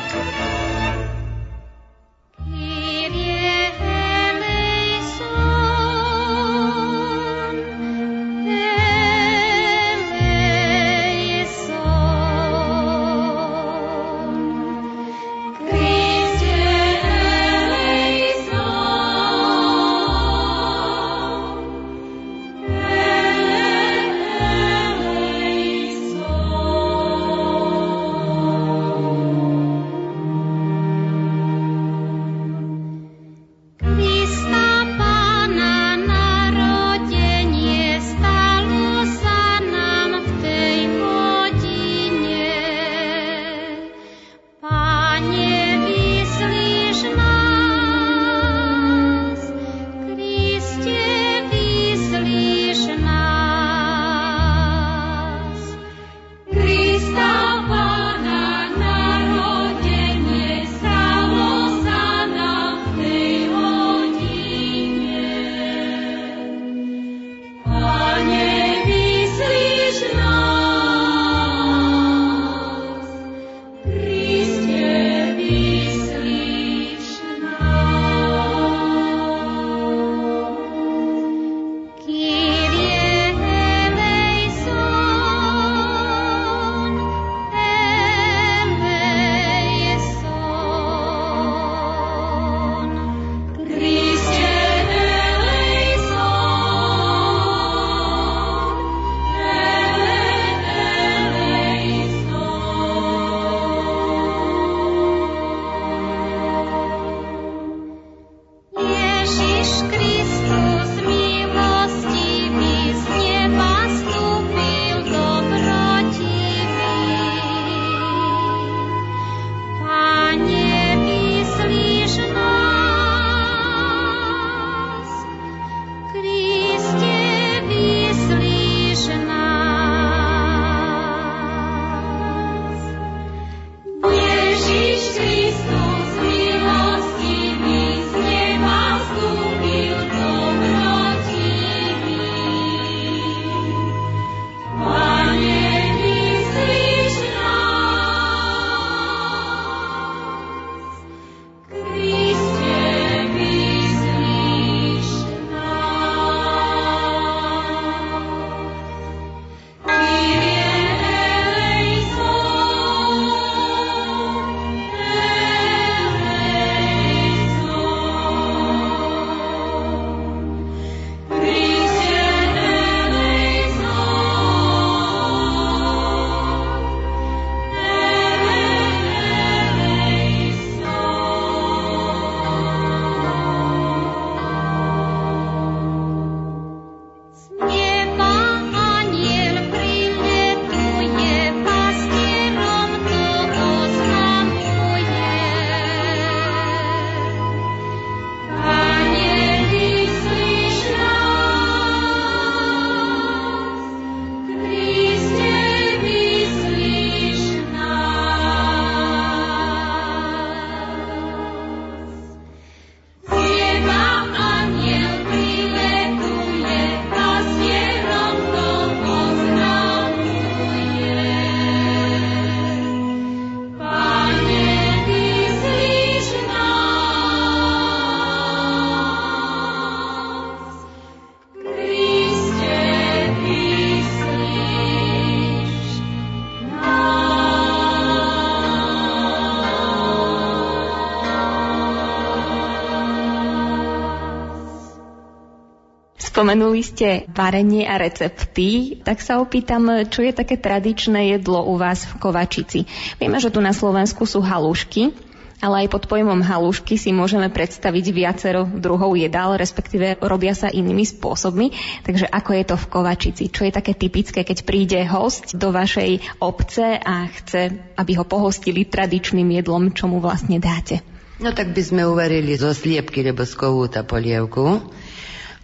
Spomenuli ste varenie a recepty, tak sa opýtam, čo je také tradičné jedlo u vás v Kovačici. Vieme, že tu na Slovensku sú halušky, ale aj pod pojmom halušky si môžeme predstaviť viacero druhov jedál, respektíve robia sa inými spôsobmi. Takže ako je to v Kovačici? Čo je také typické, keď príde host do vašej obce a chce, aby ho pohostili tradičným jedlom, čo mu vlastne dáte? No tak by sme uvarili zo sliepky, lebo z kohúta polievku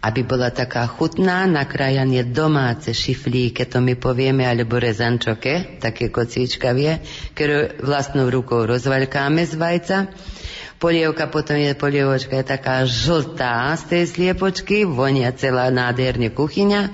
aby bola taká chutná, nakrájanie domáce šiflíke, to my povieme, alebo rezančoke, také kocíčkavie, ktoré vlastnou rukou rozvaľkáme z vajca. Polievka potom je, polievočka je taká žltá z tej sliepočky, vonia celá nádherne kuchyňa.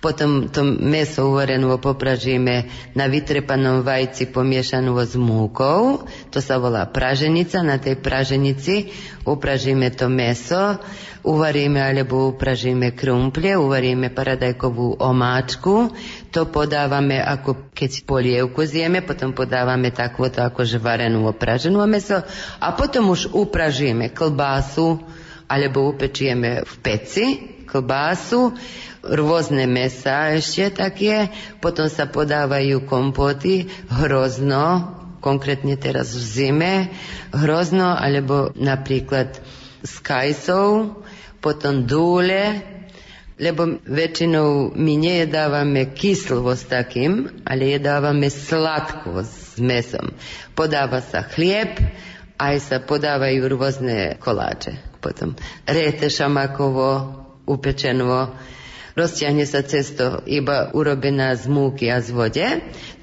Potom to meso uvarené popražíme na vytrepanom vajci pomiešanú s múkou. To sa volá praženica. Na tej praženici upražíme to meso uvaríme alebo upražíme krumple, uvaríme paradajkovú omáčku, to podávame ako keď polievku zjeme, potom podávame takúto akože varenú opraženú meso a potom už upražíme klbásu alebo upečieme v peci klbásu, rôzne mesa ešte také, potom sa podávajú kompoty, hrozno, konkrétne teraz v zime, hrozno, alebo napríklad s kajsou, potom dúle, lebo väčšinou my nejedávame kyslovo s takým, ale jedávame sladko s mesom. Podáva sa chlieb, aj sa podávajú rôzne koláče. Potom réte šamakovo, upečeno, rozťahne sa cesto iba urobená z múky a z vode,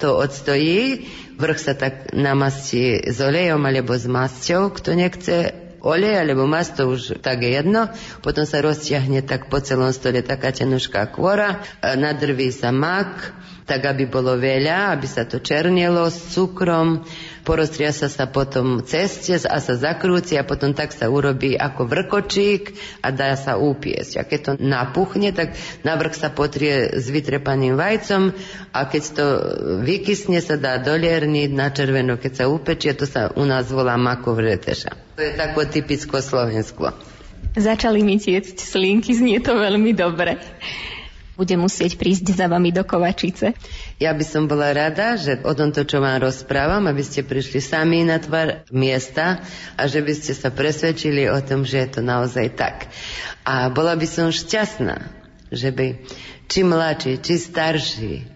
to odstojí, vrch sa tak namastí s olejom alebo s masťou, kto nechce olej alebo masto už tak je jedno, potom sa rozťahne tak po celom stole taká tenušká kôra, nadrví sa mak, tak aby bolo veľa, aby sa to černilo s cukrom, porostria sa potom ceste a sa zakrúci a potom tak sa urobí ako vrkočík a dá sa upiesť. A keď to napuchne, tak na vrch sa potrie s vytrepaným vajcom a keď to vykysne, sa dá dolierniť na červeno, keď sa upečie, to sa u nás volá makov. To je tako typicko Slovensko. Začali mi tiecť slinky, znie to veľmi dobre bude musieť prísť za vami do Kovačice. Ja by som bola rada, že o tomto, čo vám rozprávam, aby ste prišli sami na tvar miesta a že by ste sa presvedčili o tom, že je to naozaj tak. A bola by som šťastná, že by či mladší, či starší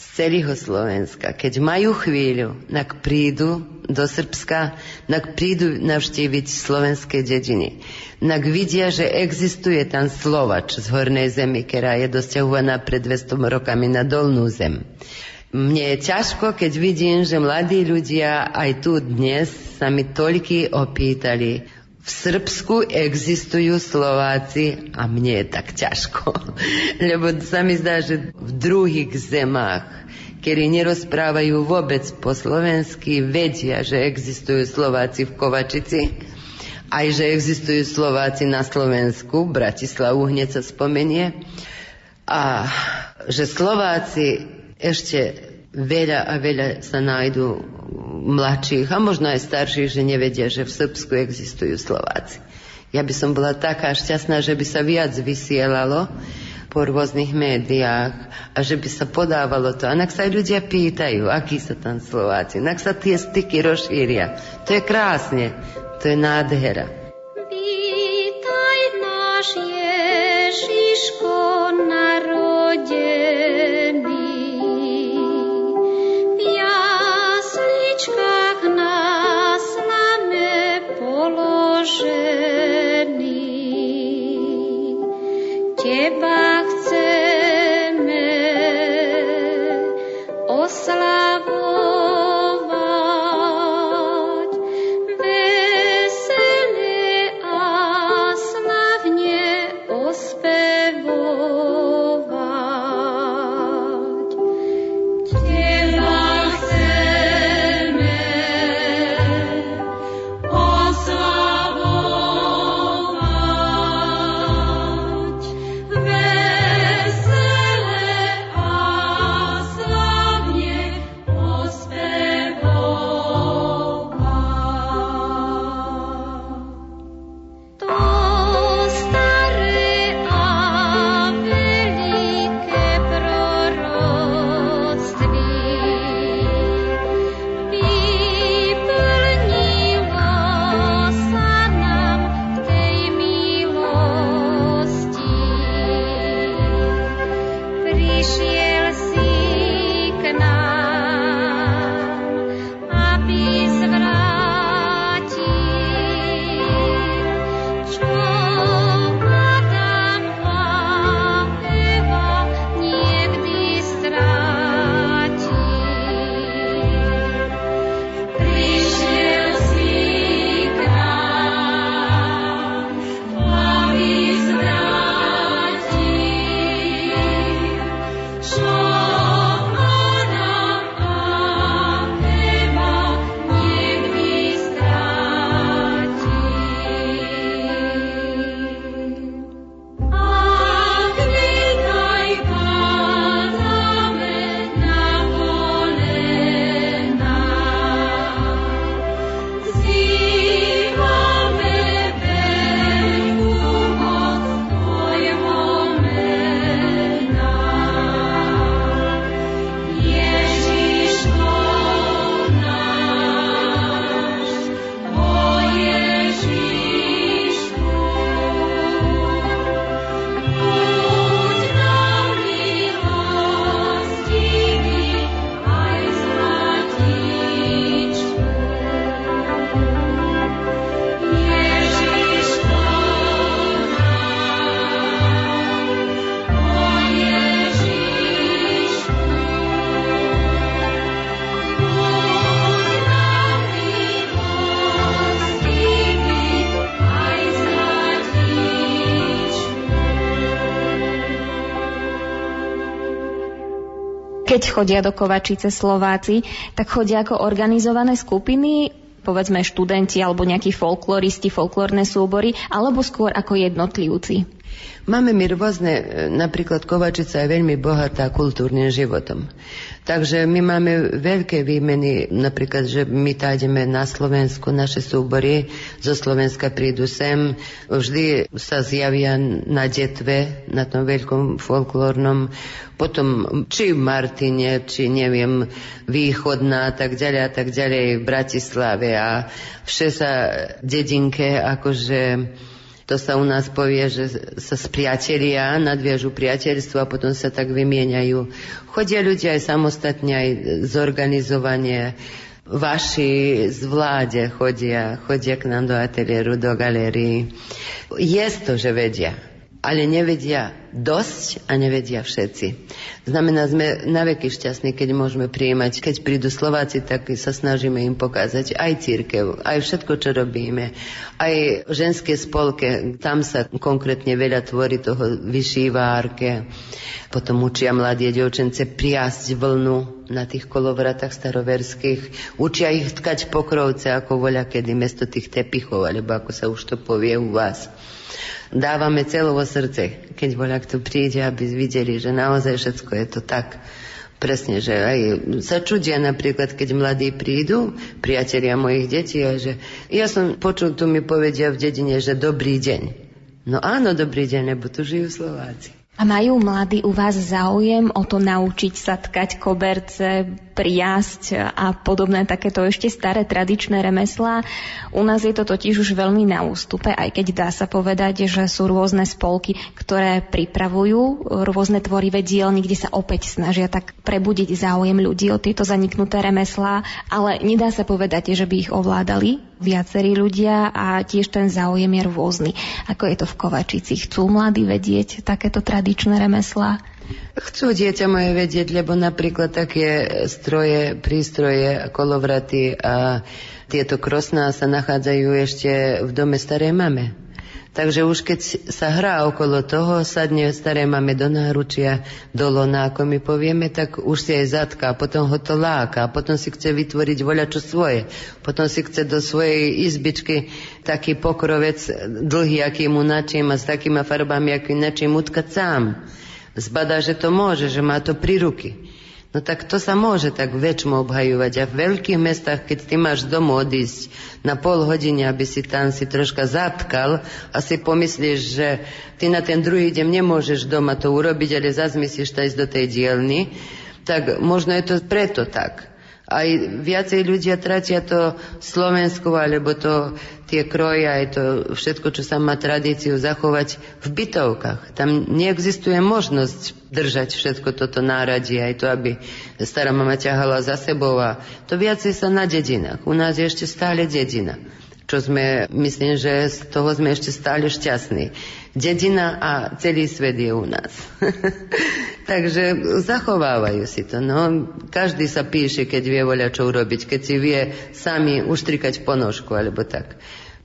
z celého Slovenska, keď majú chvíľu, nak prídu do Srbska, nak prídu navštíviť slovenské dediny. Nak vidia, že existuje tam Slovač z Hornej zemi, ktorá je dosťahovaná pred 200 rokami na dolnú zem. Mne je ťažko, keď vidím, že mladí ľudia aj tu dnes sa mi toľky opýtali, Srbsku existujú Slováci a mne je tak ťažko. Lebo sa mi zdá, že v druhých zemách, ktorí nerozprávajú vôbec po slovensky, vedia, že existujú Slováci v Kovačici, aj že existujú Slováci na Slovensku, Bratislavu hneď sa spomenie, a že Slováci ešte veľa a veľa sa nájdú mladších a možno aj starších, že nevedia, že v Srbsku existujú Slováci. Ja by som bola taká šťastná, že by sa viac vysielalo po rôznych médiách a že by sa podávalo to. A nak sa aj ľudia pýtajú, akí sa tam Slováci. Nak sa tie styky rozšíria. To je krásne. To je nádhera. tebach keď chodia do Kovačice Slováci, tak chodia ako organizované skupiny, povedzme študenti alebo nejakí folkloristi, folklórne súbory, alebo skôr ako jednotlivci? Máme my rôzne, e, napríklad Kovačica je veľmi bohatá kultúrnym životom. Takže my máme veľké výmeny, napríklad, že my tájdeme na Slovensku, naše súbory zo Slovenska prídu sem, vždy sa zjavia na detve, na tom veľkom folklórnom, potom či v Martine, či neviem, východná a tak ďalej a tak ďalej v Bratislave a vše sa dedinke akože to sa u nás povie, že sa spriatelia, nadviažu priateľstvo a potom sa tak vymieňajú. Chodia ľudia aj samostatne, aj zorganizovanie. Vaši z vláde chodia, chodia k nám do ateliéru, do galérii. Je to, že vedia ale nevedia dosť a nevedia všetci. Znamená, sme naveky šťastní, keď môžeme prijímať. Keď prídu Slováci, tak sa snažíme im pokázať aj církev, aj všetko, čo robíme. Aj ženské spolke, tam sa konkrétne veľa tvorí toho vyšívárke. Potom učia mladé devčence priasť vlnu na tých kolovratách staroverských. Učia ich tkať pokrovce, ako voľa kedy, mesto tých tepichov, alebo ako sa už to povie u vás dávame celovo srdce, keď voľa kto príde, aby videli, že naozaj všetko je to tak. Presne, že aj sa čudia napríklad, keď mladí prídu, priatelia mojich detí, a že ja som počul, tu mi povedia v dedine, že dobrý deň. No áno, dobrý deň, lebo tu žijú Slováci. A majú mladí u vás záujem o to naučiť sa tkať koberce, priasť a podobné takéto ešte staré tradičné remeslá. U nás je to totiž už veľmi na ústupe, aj keď dá sa povedať, že sú rôzne spolky, ktoré pripravujú rôzne tvorivé dielny, kde sa opäť snažia tak prebudiť záujem ľudí o tieto zaniknuté remeslá, ale nedá sa povedať, že by ich ovládali viacerí ľudia a tiež ten záujem je rôzny. Ako je to v Kovačici? Chcú mladí vedieť takéto tradičné remeslá? Chcú dieťa moje vedieť, lebo napríklad také stroje, prístroje, kolovraty a tieto krosná sa nachádzajú ešte v dome starej mame. Takže už keď sa hrá okolo toho, sadne staré máme do náručia, do lona, ako my povieme, tak už si aj zatká, potom ho to láka, potom si chce vytvoriť voľačo svoje, potom si chce do svojej izbičky taký pokrovec dlhý, aký mu načím a s takýma farbami, aký načím utkať sám zbadá, že to môže, že má to pri ruky. No tak to sa môže tak väčšmo obhajovať. A v veľkých mestách, keď ty máš domu odísť na pol hodiny, aby si tam si troška zatkal a si pomyslíš, že ty na ten druhý deň nemôžeš doma to urobiť, ale zase myslíš ísť do tej dielny, tak možno je to preto tak. Aj viacej ľudia tratia to Slovensku, alebo to tie kroje, aj to všetko, čo sa má tradíciu zachovať v bytovkách. Tam neexistuje možnosť držať všetko toto náradie, aj to, aby stará mama ťahala za sebou a to viacej sa na dedinách. U nás je ešte stále dedina čo sme, myslím, že z toho sme ešte stále šťastní. Dedina a celý svet je u nás. Takže zachovávajú si to. No, každý sa píše, keď vie voľa čo urobiť, keď si vie sami uštrikať ponožku alebo tak.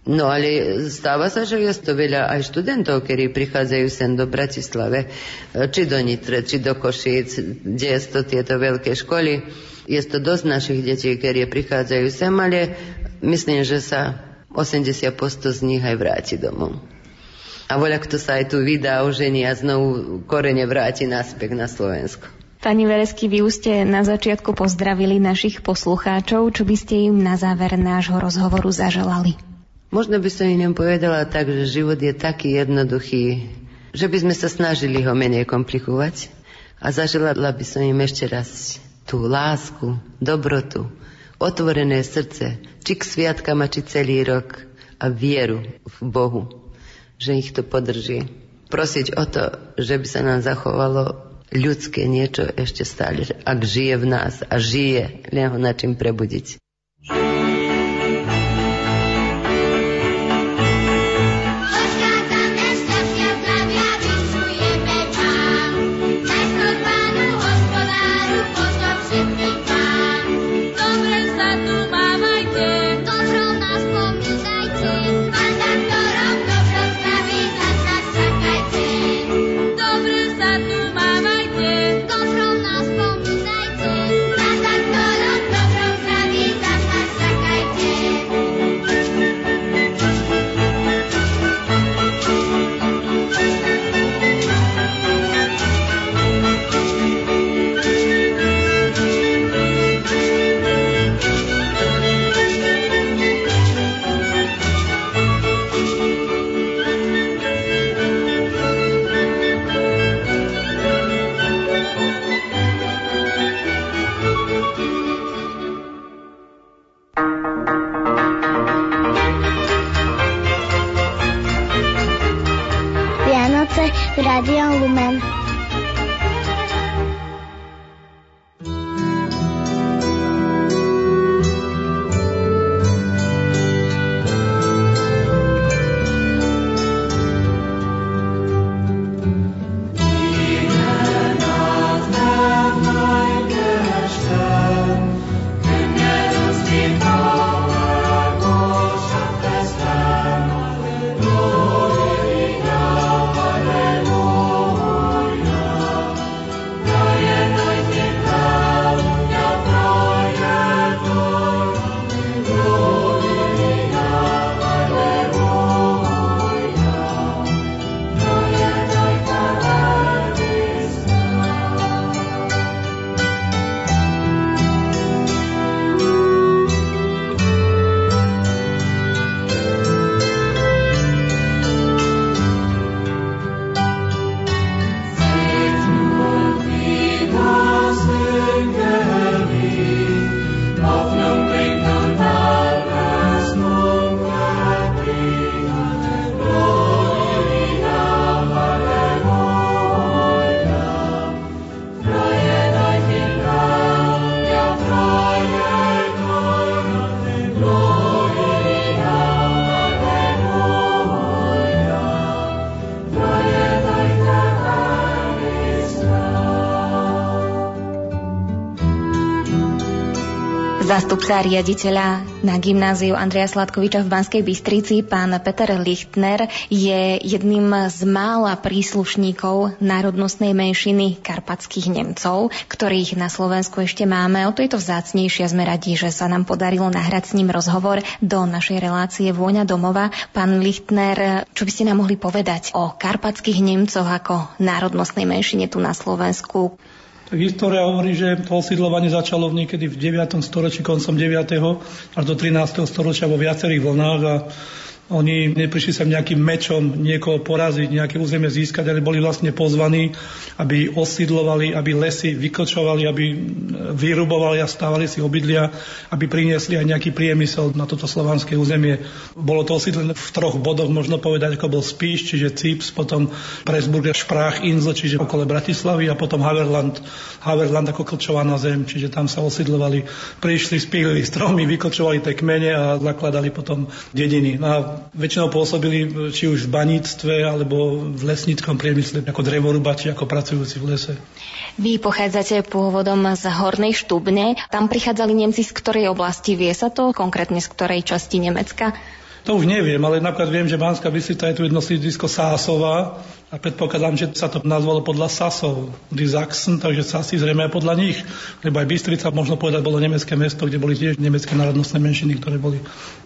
No ale stáva sa, že je to veľa aj študentov, ktorí prichádzajú sem do Bratislave, či do Nitre, či do Košíc, kde je to tieto veľké školy. Je to dosť našich detí, ktorí prichádzajú sem, ale myslím, že sa 80 posto z nich aj vráti domov. A voľa kto sa aj tu vydá, ožení a znovu korene vráti naspäť na Slovensko. Pani Veresky, vy už ste na začiatku pozdravili našich poslucháčov. Čo by ste im na záver nášho rozhovoru zaželali? Možno by som im povedala tak, že život je taký jednoduchý, že by sme sa snažili ho menej komplikovať a zaželala by som im ešte raz tú lásku, dobrotu, otvorené srdce, či k sviatkam, či celý rok a vieru v Bohu, že ich to podrží. Prosiť o to, že by sa nám zachovalo ľudské niečo ešte stále, ak žije v nás a žije, len ho na čím prebudiť. Radio Lumen. Zástupca riaditeľa na gymnáziu Andreja Sladkoviča v Banskej Bystrici, pán Peter Lichtner, je jedným z mála príslušníkov národnostnej menšiny karpatských Nemcov, ktorých na Slovensku ešte máme. O to je to vzácnejšie. Sme radi, že sa nám podarilo nahrať s ním rozhovor do našej relácie Vôňa domova. Pán Lichtner, čo by ste nám mohli povedať o karpatských Nemcoch ako národnostnej menšine tu na Slovensku? História hovorí, že to osídlovanie začalo niekedy v 9. storočí, koncom 9. až do 13. storočia vo viacerých vlnách a oni neprišli sa nejakým mečom niekoho poraziť, nejaké územie získať, ale boli vlastne pozvaní, aby osídlovali, aby lesy vykočovali, aby vyrubovali a stávali si obydlia, aby priniesli aj nejaký priemysel na toto slovanské územie. Bolo to osídlené v troch bodoch, možno povedať, ako bol Spíš, čiže Cips, potom Presburg, Šprách, Insel, čiže okolo Bratislavy a potom Haverland, Haverland ako klčovaná zem, čiže tam sa osídlovali, prišli, spílili stromy, vykočovali tie kmene a zakladali potom dediny. No a väčšinou pôsobili či už v baníctve alebo v lesníckom priemysle ako drevorubači, ako pracujúci v lese. Vy pochádzate pôvodom z Hornej Štubne. Tam prichádzali Nemci z ktorej oblasti? Vie sa to? Konkrétne z ktorej časti Nemecka? To už neviem, ale napríklad viem, že Banská Bystrica je tu jedno sídlisko Sásova a predpokladám, že sa to nazvalo podľa Sasov, die Sachsen, takže Sasy zrejme aj podľa nich, lebo aj Bystrica, možno povedať, bolo nemecké mesto, kde boli tiež nemecké národnostné menšiny, ktoré boli.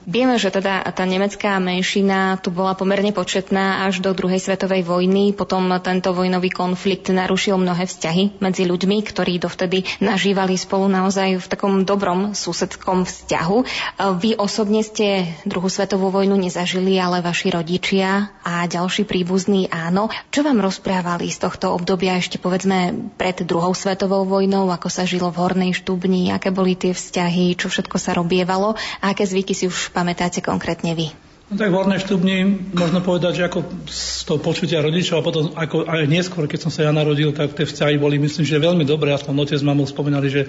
Vieme, že teda tá nemecká menšina tu bola pomerne početná až do druhej svetovej vojny, potom tento vojnový konflikt narušil mnohé vzťahy medzi ľuďmi, ktorí dovtedy nažívali spolu naozaj v takom dobrom susedskom vzťahu. Vy osobne ste druhú svetovú vojnu nezažili, ale vaši rodičia a ďalší príbuzní áno. Čo vám rozprávali z tohto obdobia ešte povedzme pred druhou svetovou vojnou, ako sa žilo v Hornej Štubni, aké boli tie vzťahy, čo všetko sa robievalo a aké zvyky si už pamätáte konkrétne vy? No tak v Hornej štubni možno povedať, že ako z toho počutia rodičov a potom ako aj neskôr, keď som sa ja narodil, tak tie vzťahy boli myslím, že veľmi dobré. Aspoň otec mamou spomínali, že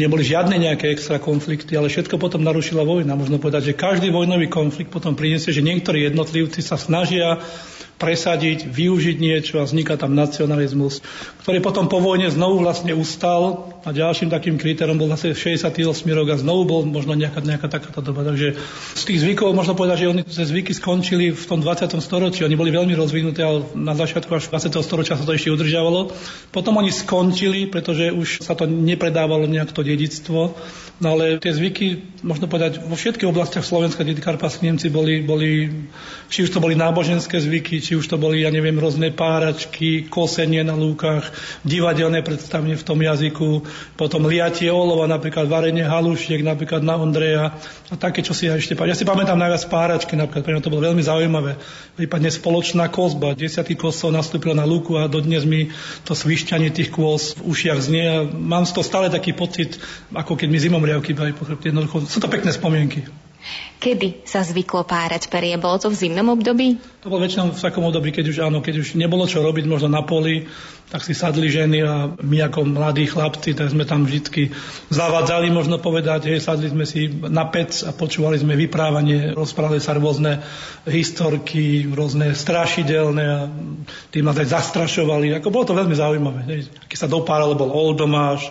neboli žiadne nejaké extra konflikty, ale všetko potom narušila vojna. Možno povedať, že každý vojnový konflikt potom priniesie, že niektorí jednotlivci sa snažia presadiť, využiť niečo a vzniká tam nacionalizmus, ktorý potom po vojne znovu vlastne ustal a ďalším takým kritériom bol vlastne 68 rok a znovu bol možno nejaká, nejaká takáto doba. Takže z tých zvykov možno povedať, že oni tie zvyky skončili v tom 20. storočí. Oni boli veľmi rozvinuté, ale na začiatku až 20. storočia sa to ešte udržiavalo. Potom oni skončili, pretože už sa to nepredávalo nejak to dedictvo. No ale tie zvyky, možno povedať, vo všetkých oblastiach Slovenska, kde Karpatskí Nemci boli, boli, či už to boli náboženské zvyky, či už to boli, ja neviem, rôzne páračky, kosenie na lúkach, divadelné predstavenie v tom jazyku, potom liatie olova, napríklad varenie halušiek, napríklad na Ondreja a také, čo si ja ešte pamätám. Ja si pamätám najviac páračky, napríklad pre mňa to bolo veľmi zaujímavé. Prípadne spoločná kozba, desiatý kosov nastúpil na lúku a dodnes mi to svišťanie tých kôz v ušiach znie a mám z toho stále taký pocit, ako keď mi zimom riavky. Jednoducho, sú to pekné spomienky. Kedy sa zvyklo párať perie? Bolo to v zimnom období? To bolo väčšinou v takom období, keď už áno, keď už nebolo čo robiť možno na poli, tak si sadli ženy a my ako mladí chlapci, tak sme tam vždy zavadzali, možno povedať, hej, sadli sme si na pec a počúvali sme vyprávanie, rozprávali sa rôzne historky, rôzne strašidelné a tým nás aj zastrašovali. Ako bolo to veľmi zaujímavé. Hej. Keď sa dopáralo, bol oldomáš,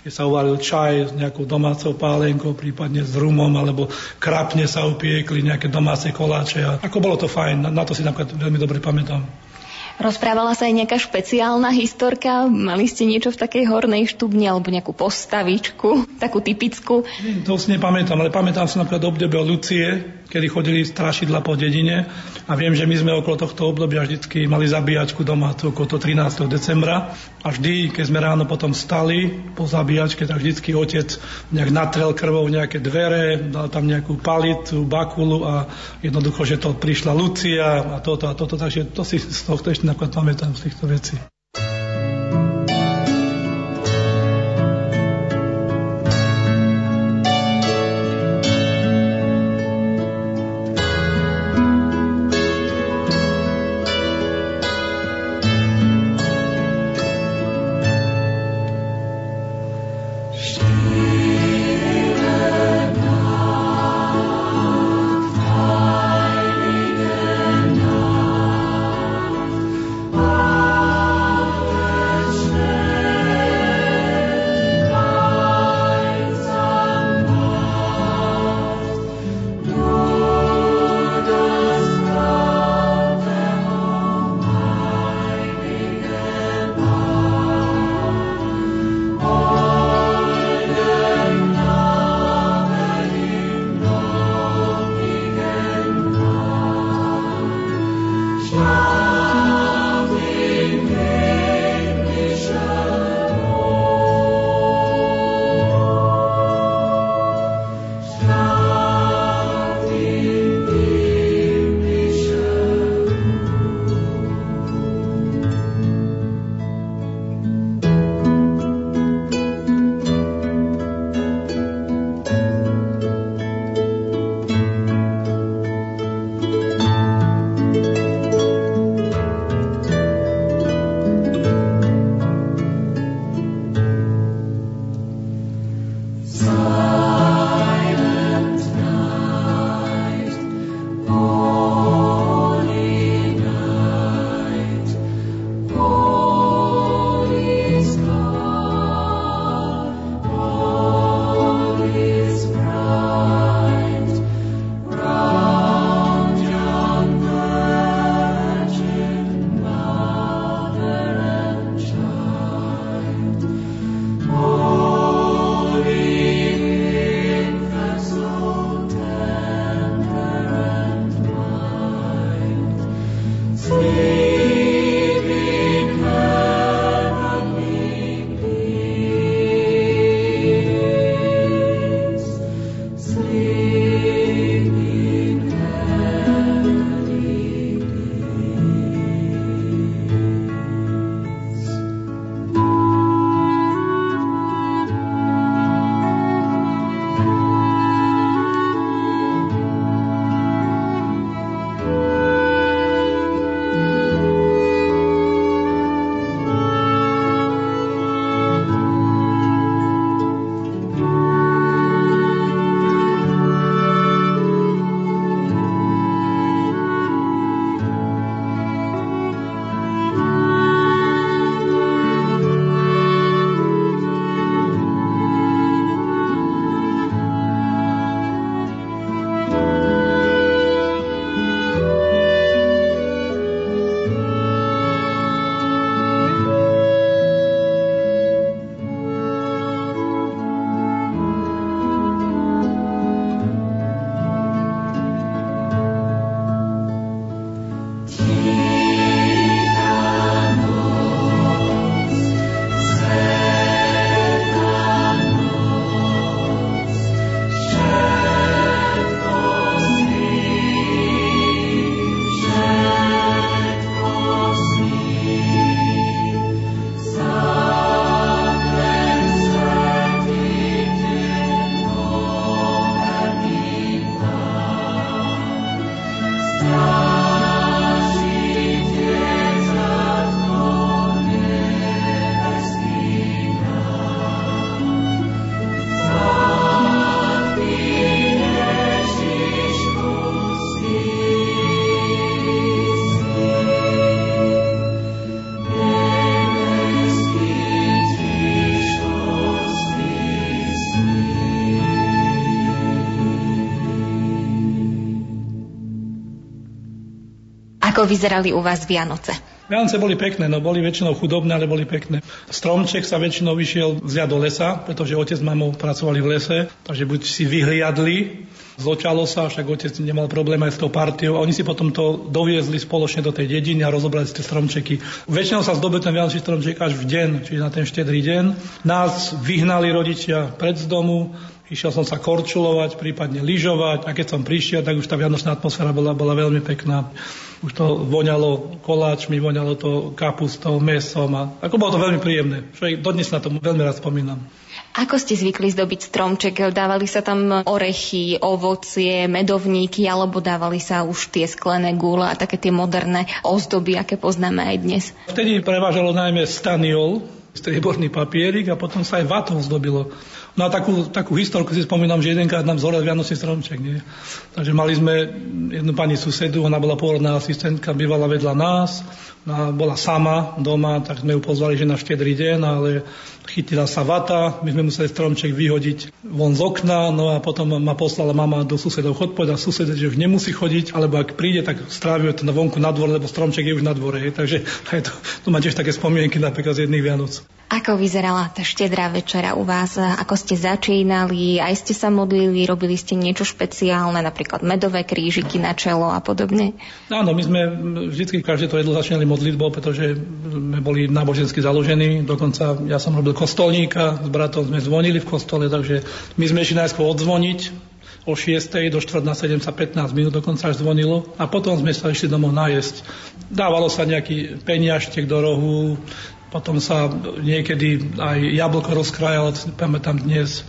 keď sa uvaril čaj s nejakou domácou pálenkou, prípadne s rumom, alebo krapne sa upiekli nejaké domáce koláče. A ako bolo to fajn, na, to si napríklad veľmi dobre pamätám. Rozprávala sa aj nejaká špeciálna historka? Mali ste niečo v takej hornej štubni alebo nejakú postavičku, takú typickú? To si nepamätám, ale pamätám sa napríklad obdobie Lucie, kedy chodili strašidla po dedine a viem, že my sme okolo tohto obdobia vždy mali zabíjačku doma okolo 13. decembra a vždy, keď sme ráno potom stali po zabíjačke, tak vždycky otec nejak natrel krvou nejaké dvere, dal tam nejakú palitu, bakulu a jednoducho, že to prišla Lucia a toto a toto, takže to si z tohto ešte napríklad pamätám z týchto vecí. Ako vyzerali u vás Vianoce? Vianoce boli pekné, no boli väčšinou chudobné, ale boli pekné. Stromček sa väčšinou vyšiel vziať do lesa, pretože otec s mamou pracovali v lese, takže buď si vyhliadli, zločalo sa, však otec nemal problém aj s tou partiou oni si potom to doviezli spoločne do tej dediny a rozobrali tie stromčeky. Väčšinou sa zdobil ten vianočný stromček až v deň, čiže na ten štedrý deň. Nás vyhnali rodičia pred z domu, Išiel som sa korčulovať, prípadne lyžovať a keď som prišiel, tak už tá vianočná atmosféra bola, bola veľmi pekná. Už to voňalo koláčmi, voňalo to kapustou, mesom a ako bolo to veľmi príjemné. Čo dodnes na to veľmi rád spomínam. Ako ste zvykli zdobiť stromček? Dávali sa tam orechy, ovocie, medovníky, alebo dávali sa už tie sklené gule a také tie moderné ozdoby, aké poznáme aj dnes? Vtedy prevážalo najmä staniol, strieborný papierik a potom sa aj vatou zdobilo. No a takú, takú historku si spomínam, že jedenkrát nám zhorel Vianočný stromček. Nie? Takže mali sme jednu pani susedu, ona bola pôrodná asistentka, bývala vedľa nás, no bola sama doma, tak sme ju pozvali, že na štedrý deň, ale chytila sa vata, my sme museli stromček vyhodiť von z okna, no a potom ma poslala mama do susedov chod, povedal sused, že už nemusí chodiť, alebo ak príde, tak strávime to na vonku na dvore, lebo stromček je už na dvore. Takže aj to, to má tiež také spomienky napríklad z jedných Vianoc. Ako vyzerala tá štedrá večera u vás? Ako ste začínali? Aj ste sa modlili? Robili ste niečo špeciálne, napríklad medové krížiky na čelo a podobne? Áno, my sme vždy každé to jedlo začínali modlitbou, pretože sme boli nábožensky založení. Dokonca ja som robil kostolníka, s bratom sme zvonili v kostole, takže my sme išli najskôr odzvoniť, o 6. do 4. na 7 sa 15 minút dokonca až zvonilo a potom sme sa išli domov najesť. Dávalo sa nejaký peniažtek do rohu, potom sa niekedy aj jablko rozkrajalo, pamätám dnes.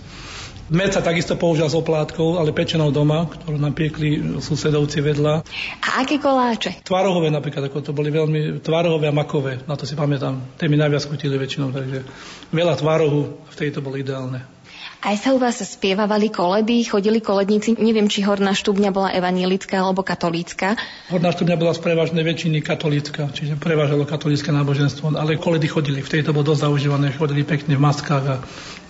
Med sa takisto používa s oplátkou, ale pečenou doma, ktorú nám piekli susedovci vedľa. A aké koláče? Tvarohové napríklad, ako to boli veľmi tvarohové a makové, na to si pamätám. Tie mi najviac chutili väčšinou, takže veľa tvarohu, v tejto bolo ideálne. Aj sa u vás spievavali koledy, chodili koledníci, neviem, či Horná štúbňa bola evanielická alebo katolícka. Horná štúbňa bola z prevažnej väčšiny katolícka, čiže prevážalo katolícke náboženstvo, ale koledy chodili, v tejto bolo dosť zaužívané, chodili pekne v maskách a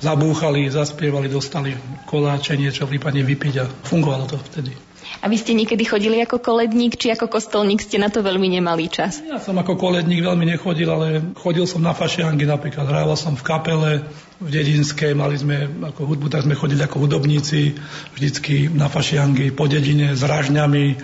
zabúchali, zaspievali, dostali koláče, niečo prípadne vypiť a fungovalo to vtedy. A vy ste niekedy chodili ako koledník, či ako kostolník ste na to veľmi nemali čas? Ja som ako koledník veľmi nechodil, ale chodil som na fašiangy napríklad. Hrával som v kapele v dedinskej, mali sme ako hudbu, tak sme chodili ako hudobníci vždycky na fašiangy po dedine s ražňami,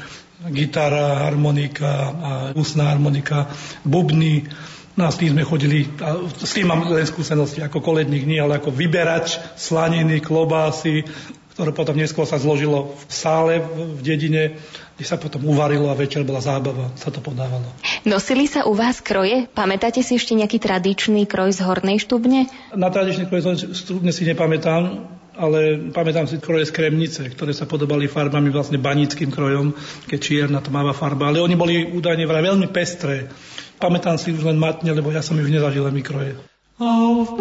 gitara, harmonika a ústna harmonika, bubny. No a s tým sme chodili, a s tým mám len skúsenosti ako koledník, nie, ale ako vyberač slaniny, klobásy, ktoré potom neskôr sa zložilo v sále v dedine, kde sa potom uvarilo a večer bola zábava, sa to podávalo. Nosili sa u vás kroje? Pamätáte si ešte nejaký tradičný kroj z Hornej štubne? Na tradičný kroj z štubne si nepamätám, ale pamätám si kroje z Kremnice, ktoré sa podobali farbami vlastne banickým krojom, keď čierna tmavá farba, ale oni boli údajne vraj veľmi pestré. Pamätám si už len matne, lebo ja som už nezažil mi kroje. Auf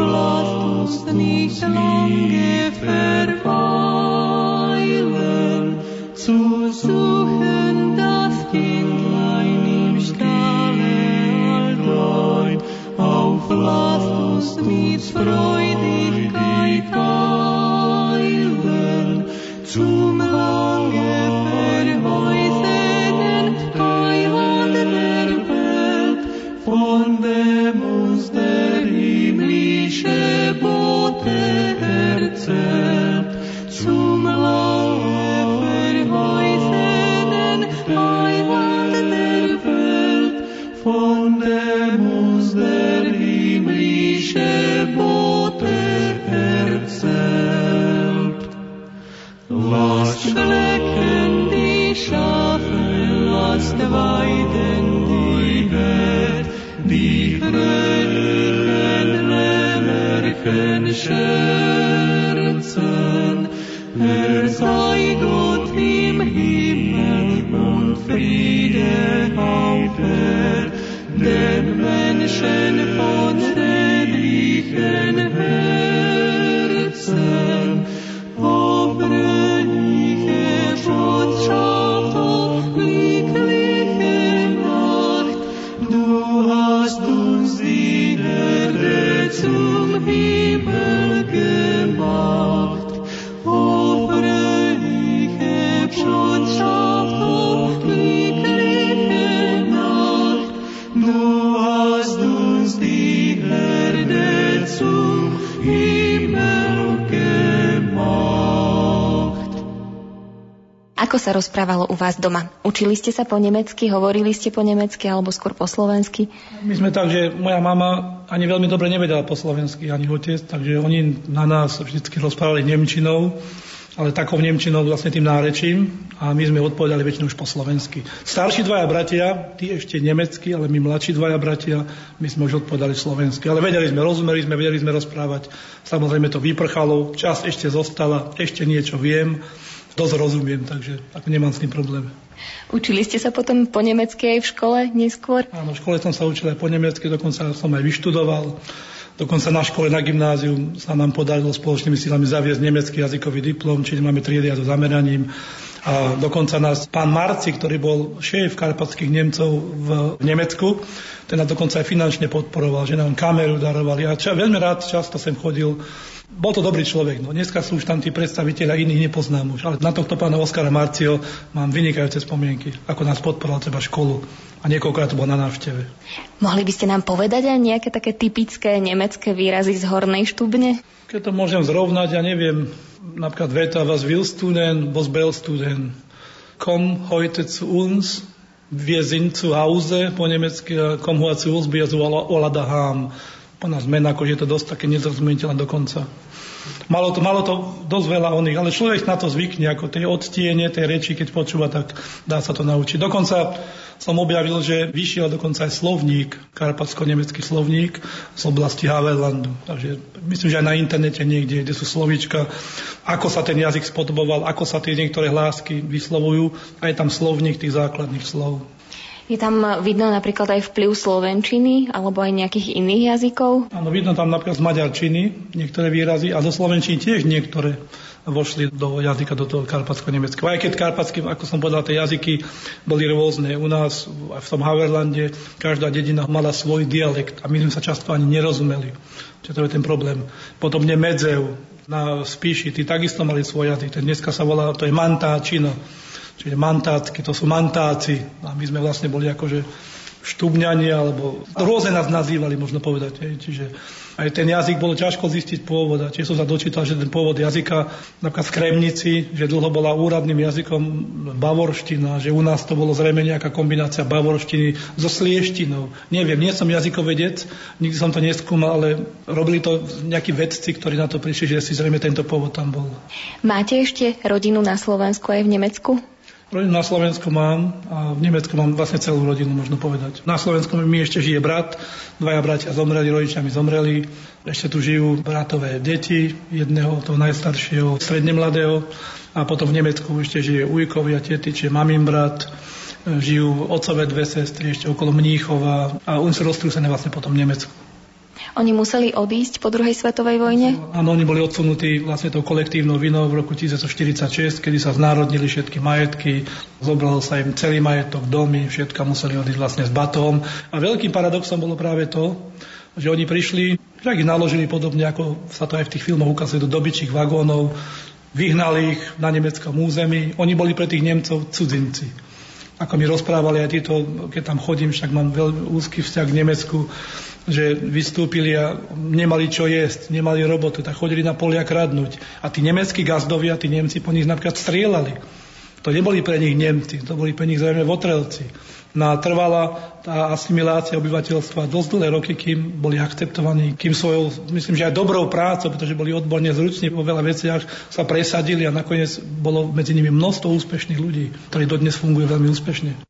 auf lasst uns nicht lange verweilen, zu suchen das Kindlein im lasst uns mit Freudigkeit rozprávalo u vás doma? Učili ste sa po nemecky, hovorili ste po nemecky alebo skôr po slovensky? My sme tak, že moja mama ani veľmi dobre nevedela po slovensky, ani otec, takže oni na nás vždy rozprávali nemčinou ale takou Nemčinou vlastne tým nárečím a my sme odpovedali väčšinou už po slovensky. Starší dvaja bratia, tí ešte nemecky, ale my mladší dvaja bratia, my sme už odpovedali slovensky. Ale vedeli sme, rozumeli sme, vedeli sme rozprávať. Samozrejme to vyprchalo, čas ešte zostala, ešte niečo viem, dosť rozumiem, takže ako nemám s tým problém. Učili ste sa potom po nemecky aj v škole neskôr? Áno, v škole som sa učil aj po nemecky, dokonca som aj vyštudoval. Dokonca na škole, na gymnáziu sa nám podarilo spoločnými silami zaviesť nemecký jazykový diplom, čiže máme triedy a so zameraním. A dokonca nás pán Marci, ktorý bol šéf karpatských Nemcov v Nemecku, ten nás dokonca aj finančne podporoval, že nám kameru darovali. A ča, veľmi rád často sem chodil bol to dobrý človek. No. Dneska sú už tam tí predstaviteľa, iných nepoznám už. Ale na tohto pána Oskara Marcio mám vynikajúce spomienky, ako nás podporoval treba školu a niekoľkokrát to bol na návšteve. Mohli by ste nám povedať aj nejaké také typické nemecké výrazy z hornej štubne? Keď to môžem zrovnať, ja neviem, napríklad veta was willst du denn, was bellst du denn? Komm heute zu uns, wir sind zu Hause, po nemecky, komm heute zu uns, wir Ola daheim. Po nás mena, ako je to dosť také nezrozumiteľné dokonca. Malo to, malo to dosť veľa oných, ale človek na to zvykne, ako tie odtiene, tie reči, keď počúva, tak dá sa to naučiť. Dokonca som objavil, že vyšiel dokonca aj slovník, karpatsko-nemecký slovník z oblasti Havellandu. Takže myslím, že aj na internete niekde, kde sú slovíčka, ako sa ten jazyk spodoboval, ako sa tie niektoré hlásky vyslovujú a je tam slovník tých základných slov. Je tam vidno napríklad aj vplyv slovenčiny alebo aj nejakých iných jazykov? Áno, vidno tam napríklad z maďarčiny niektoré výrazy a zo slovenčiny tiež niektoré vošli do jazyka, do toho karpatsko-nemeckého. Aj keď karpatsky, ako som povedal, tie jazyky boli rôzne. U nás, v tom Haverlande, každá dedina mala svoj dialekt a my sme sa často ani nerozumeli. Čiže to je ten problém. Potom Nemedzev na Spíši, tí takisto mali svoj jazyk. Ten dneska sa volá, to je Mantáčino čiže mantácky, to sú mantáci. A my sme vlastne boli akože štubňani, alebo rôzne nás nazývali, možno povedať. Hej. Čiže aj ten jazyk bolo ťažko zistiť pôvod. A tiež som sa dočítal, že ten pôvod jazyka napríklad v Kremnici, že dlho bola úradným jazykom bavorština, že u nás to bolo zrejme nejaká kombinácia bavorštiny so slieštinou. Neviem, nie som jazykovedec, nikdy som to neskúmal, ale robili to nejakí vedci, ktorí na to prišli, že si zrejme tento pôvod tam bol. Máte ešte rodinu na Slovensku aj v Nemecku? Rodinu na Slovensku mám a v Nemecku mám vlastne celú rodinu, možno povedať. Na Slovensku mi ešte žije brat, dvaja bratia zomreli, rodičia mi zomreli. Ešte tu žijú bratové deti, jedného, toho najstaršieho, stredne mladého. A potom v Nemecku ešte žije ujkovia, tety, čiže mamím brat, žijú otcové dve sestry ešte okolo Mníchova a oni sú roztrúsené vlastne potom v Nemecku. Oni museli odísť po druhej svetovej vojne? Áno, oni boli odsunutí vlastne tou kolektívnou vinou v roku 1946, kedy sa znárodnili všetky majetky, zobral sa im celý majetok, domy, všetko museli odísť vlastne s batom. A veľkým paradoxom bolo práve to, že oni prišli, že ich naložili podobne, ako sa to aj v tých filmoch ukazuje, do dobyčích vagónov, vyhnali ich na nemeckom území. Oni boli pre tých Nemcov cudzinci ako mi rozprávali aj títo, keď tam chodím, však mám veľmi úzky vzťah k Nemecku, že vystúpili a nemali čo jesť, nemali robotu, tak chodili na polia kradnúť. A tí nemeckí gazdovia, tí Nemci po nich napríklad strieľali. To neboli pre nich Nemci, to boli pre nich zrejme votrelci. No a trvala tá asimilácia obyvateľstva dosť dlhé roky, kým boli akceptovaní, kým svojou, myslím, že aj dobrou prácou, pretože boli odborne zruční vo veľa veciach, sa presadili a nakoniec bolo medzi nimi množstvo úspešných ľudí, ktorí dodnes fungujú veľmi úspešne.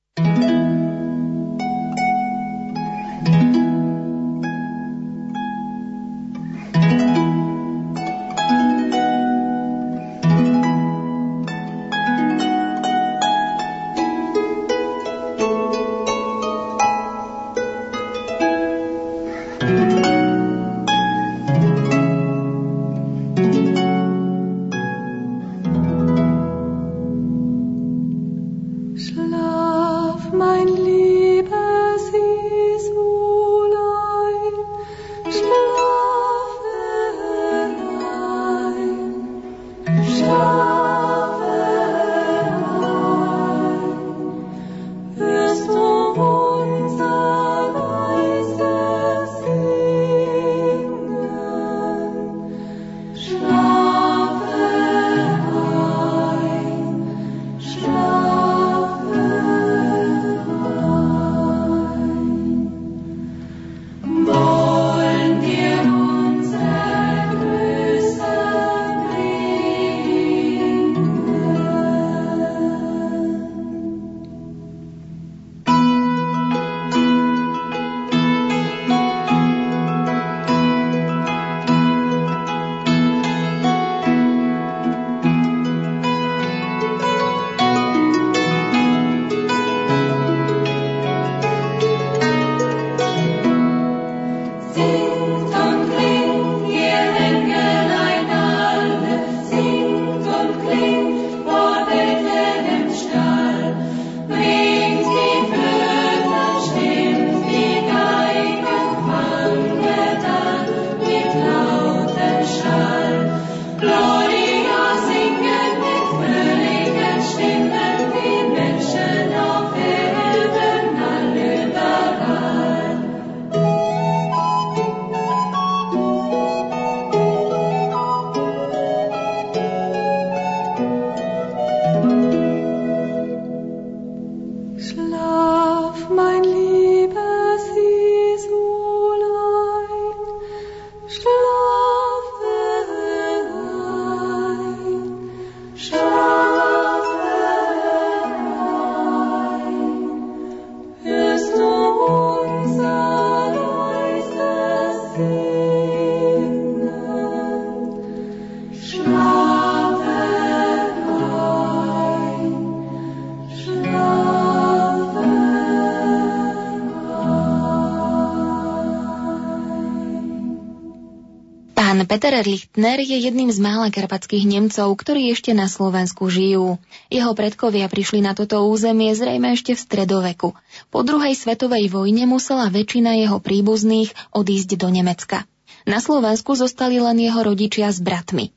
Peter Lichtner je jedným z mála karpatských Nemcov, ktorí ešte na Slovensku žijú. Jeho predkovia prišli na toto územie zrejme ešte v stredoveku. Po druhej svetovej vojne musela väčšina jeho príbuzných odísť do Nemecka. Na Slovensku zostali len jeho rodičia s bratmi.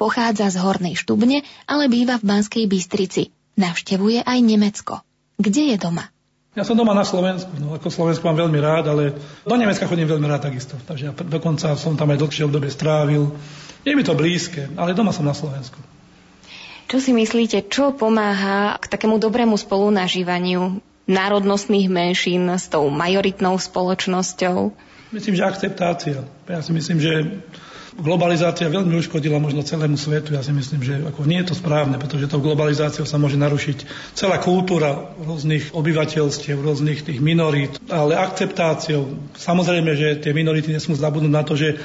Pochádza z Hornej Štubne, ale býva v Banskej Bystrici. Navštevuje aj Nemecko. Kde je doma? Ja som doma na Slovensku, no ako Slovensku mám veľmi rád, ale do Nemecka chodím veľmi rád takisto. Takže ja dokonca som tam aj dlhšie obdobie strávil. Je mi to blízke, ale doma som na Slovensku. Čo si myslíte, čo pomáha k takému dobrému spolunažívaniu národnostných menšín s tou majoritnou spoločnosťou? Myslím, že akceptácia. Ja si myslím, že globalizácia veľmi uškodila možno celému svetu. Ja si myslím, že ako nie je to správne, pretože tou globalizáciou sa môže narušiť celá kultúra rôznych obyvateľstiev, rôznych tých minorít, ale akceptáciou. Samozrejme, že tie minority nesmú zabudnúť na to, že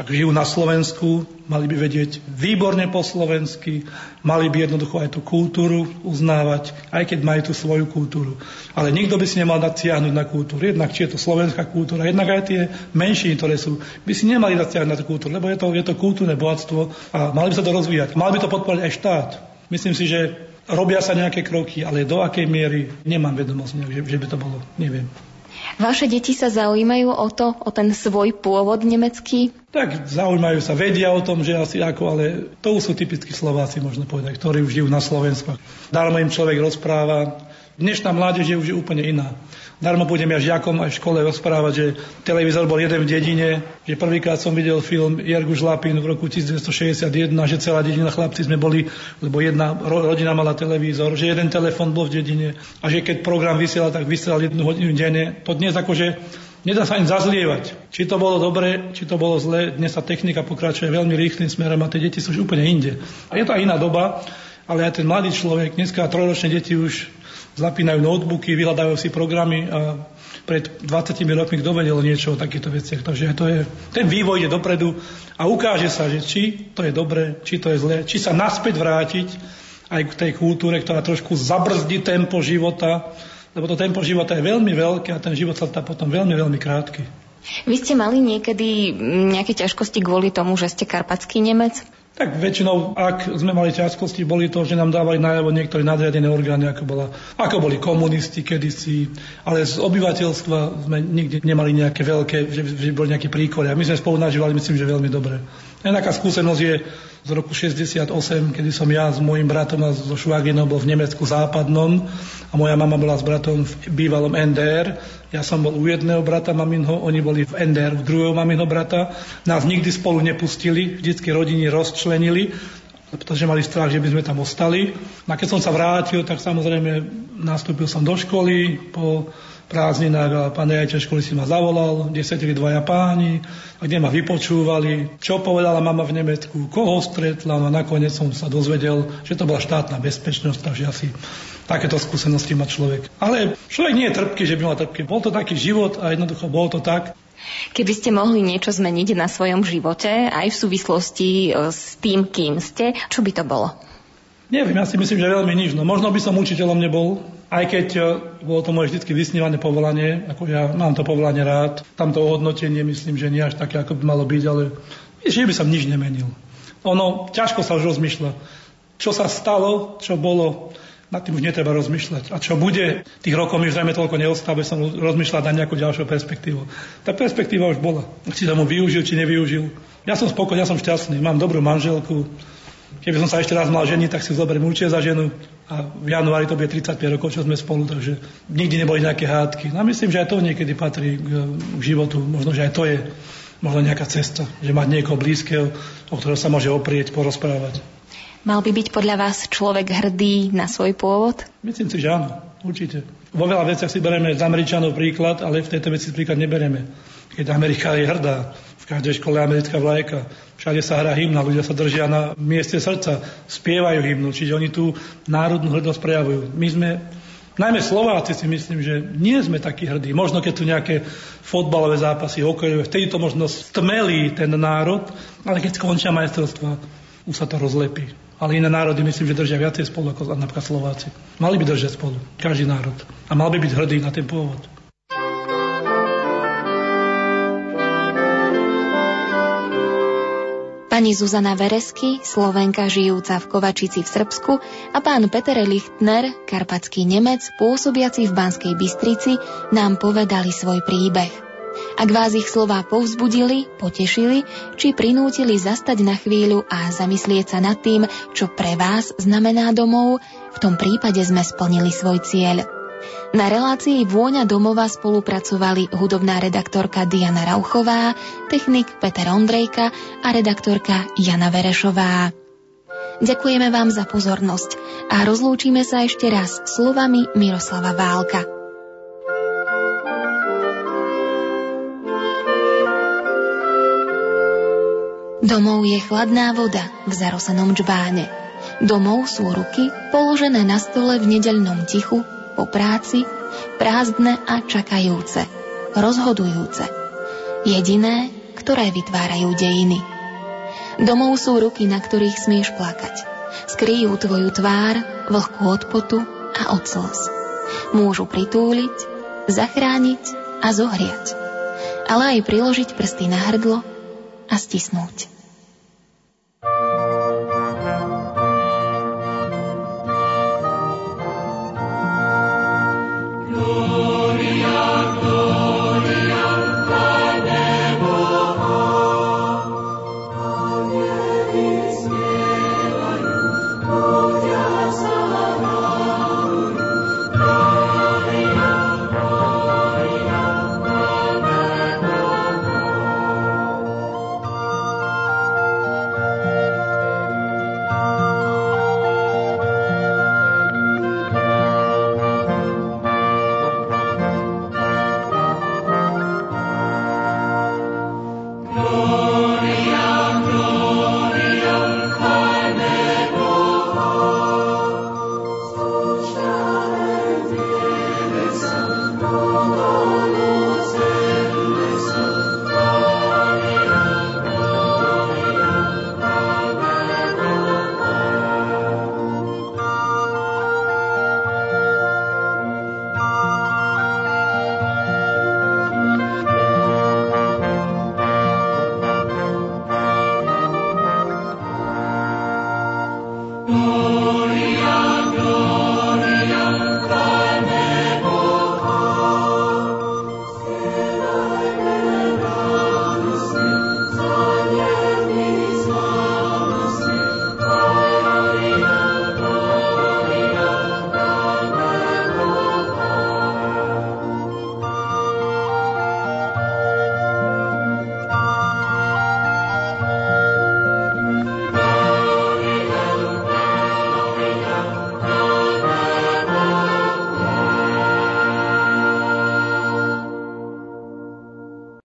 ak žijú na Slovensku, mali by vedieť výborne po slovensky, mali by jednoducho aj tú kultúru uznávať, aj keď majú tú svoju kultúru. Ale nikto by si nemal natiahnuť na kultúru. Jednak či je to slovenská kultúra, jednak aj tie menšiny, ktoré sú, by si nemali natiahnuť na tú kultúru, lebo je to, je to kultúrne bohatstvo a mali by sa to rozvíjať. Mal by to podporiť aj štát. Myslím si, že robia sa nejaké kroky, ale do akej miery nemám vedomosť, že, že by to bolo, neviem. Vaše deti sa zaujímajú o to, o ten svoj pôvod nemecký? Tak zaujímajú sa, vedia o tom, že asi ako, ale to sú typickí Slováci, možno povedať, ktorí už žijú na Slovensku. Darmo im človek rozpráva. Dnešná mládež je už úplne iná. Darmo budem ja žiakom aj v škole rozprávať, že televízor bol jeden v dedine, že prvýkrát som videl film Jergu Žlapin v roku 1961, že celá dedina chlapci sme boli, lebo jedna rodina mala televízor, že jeden telefon bol v dedine a že keď program vysielal, tak vysielal jednu hodinu denne. To dnes akože Nedá sa ani zazlievať. Či to bolo dobre, či to bolo zle. Dnes sa technika pokračuje veľmi rýchlým smerom a tie deti sú už úplne inde. A je to aj iná doba, ale aj ten mladý človek, dneska trojročné deti už zapínajú notebooky, vyhľadajú si programy a pred 20 rokmi kto vedel niečo o takýchto veciach. Takže to je, ten vývoj ide dopredu a ukáže sa, že či to je dobre, či to je zlé, či sa naspäť vrátiť aj k tej kultúre, ktorá trošku zabrzdí tempo života, lebo to tempo života je veľmi veľké a ten život sa tá potom veľmi, veľmi krátky. Vy ste mali niekedy nejaké ťažkosti kvôli tomu, že ste karpatský Nemec? Tak väčšinou, ak sme mali ťažkosti, boli to, že nám dávali najavo niektoré nadriadené orgány, ako, bola, ako boli komunisti kedysi, ale z obyvateľstva sme nikdy nemali nejaké veľké, že, že boli nejaké príkory. A my sme spolu nažívali, myslím, že veľmi dobre. Nejaká skúsenosť je z roku 68, kedy som ja s mojim bratom a so švaginou bol v Nemecku západnom a moja mama bola s bratom v bývalom NDR. Ja som bol u jedného brata maminho, oni boli v NDR u druhého maminho brata. Nás nikdy spolu nepustili, vždycky rodiny rozčlenili, pretože mali strach, že by sme tam ostali. A keď som sa vrátil, tak samozrejme nastúpil som do školy po prázdninách a pán riaditeľ školy si ma zavolal, kde sedeli dvaja páni, a kde ma vypočúvali, čo povedala mama v Nemecku, koho stretla, no a nakoniec som sa dozvedel, že to bola štátna bezpečnosť, takže asi takéto skúsenosti má človek. Ale človek nie je trpký, že by mal trpký. Bol to taký život a jednoducho bolo to tak. Keby ste mohli niečo zmeniť na svojom živote, aj v súvislosti e, s tým, kým ste, čo by to bolo? Neviem, ja si myslím, že veľmi nič. No, možno by som učiteľom nebol, aj keď e, bolo to moje vždy vysnívané povolanie, ako ja mám to povolanie rád, tam to ohodnotenie myslím, že nie až také, ako by malo byť, ale že by som nič nemenil. Ono, ťažko sa už rozmýšľa. Čo sa stalo, čo bolo, nad tým už netreba rozmýšľať. A čo bude, tých rokov mi už zrejme toľko neostáva, som rozmýšľať na nejakú ďalšiu perspektívu. Tá perspektíva už bola. Či som ho využil, či nevyužil. Ja som spokojný, ja som šťastný. Mám dobrú manželku, Keby som sa ešte raz mal ženiť, tak si zoberiem určite za ženu a v januári to bude 35 rokov, čo sme spolu, takže nikdy neboli nejaké hádky. No myslím, že aj to niekedy patrí k, k životu. Možno, že aj to je možno nejaká cesta, že mať niekoho blízkeho, o ktorého sa môže oprieť, porozprávať. Mal by byť podľa vás človek hrdý na svoj pôvod? Myslím si, že áno, určite. Vo veľa veciach si bereme z Američanov príklad, ale v tejto veci príklad neberieme. Keď Amerika je hrdá, v každej škole americká vlajka, Všade sa hrá hymna, ľudia sa držia na mieste srdca, spievajú hymnu, čiže oni tú národnú hrdosť prejavujú. My sme, najmä Slováci si myslím, že nie sme takí hrdí. Možno keď tu nejaké fotbalové zápasy, hokejové, vtedy to možno stmelí ten národ, ale keď skončia majstrovstva, už sa to rozlepí. Ale iné národy myslím, že držia viacej spolu ako napríklad Slováci. Mali by držať spolu, každý národ. A mal by byť hrdý na ten pôvod. Pani Zuzana Veresky, Slovenka žijúca v Kovačici v Srbsku a pán Peter Lichtner, karpatský Nemec, pôsobiaci v Banskej Bystrici, nám povedali svoj príbeh. Ak vás ich slová povzbudili, potešili, či prinútili zastať na chvíľu a zamyslieť sa nad tým, čo pre vás znamená domov, v tom prípade sme splnili svoj cieľ. Na relácii Vôňa domova spolupracovali hudobná redaktorka Diana Rauchová, technik Peter Ondrejka a redaktorka Jana Verešová. Ďakujeme vám za pozornosť a rozlúčime sa ešte raz slovami Miroslava Válka. Domov je chladná voda v zarosenom džbáne. Domov sú ruky položené na stole v nedeľnom tichu po práci, prázdne a čakajúce, rozhodujúce. Jediné, ktoré vytvárajú dejiny. Domov sú ruky, na ktorých smieš plakať. Skryjú tvoju tvár, vlhku od a od slz. Môžu pritúliť, zachrániť a zohriať, ale aj priložiť prsty na hrdlo a stisnúť.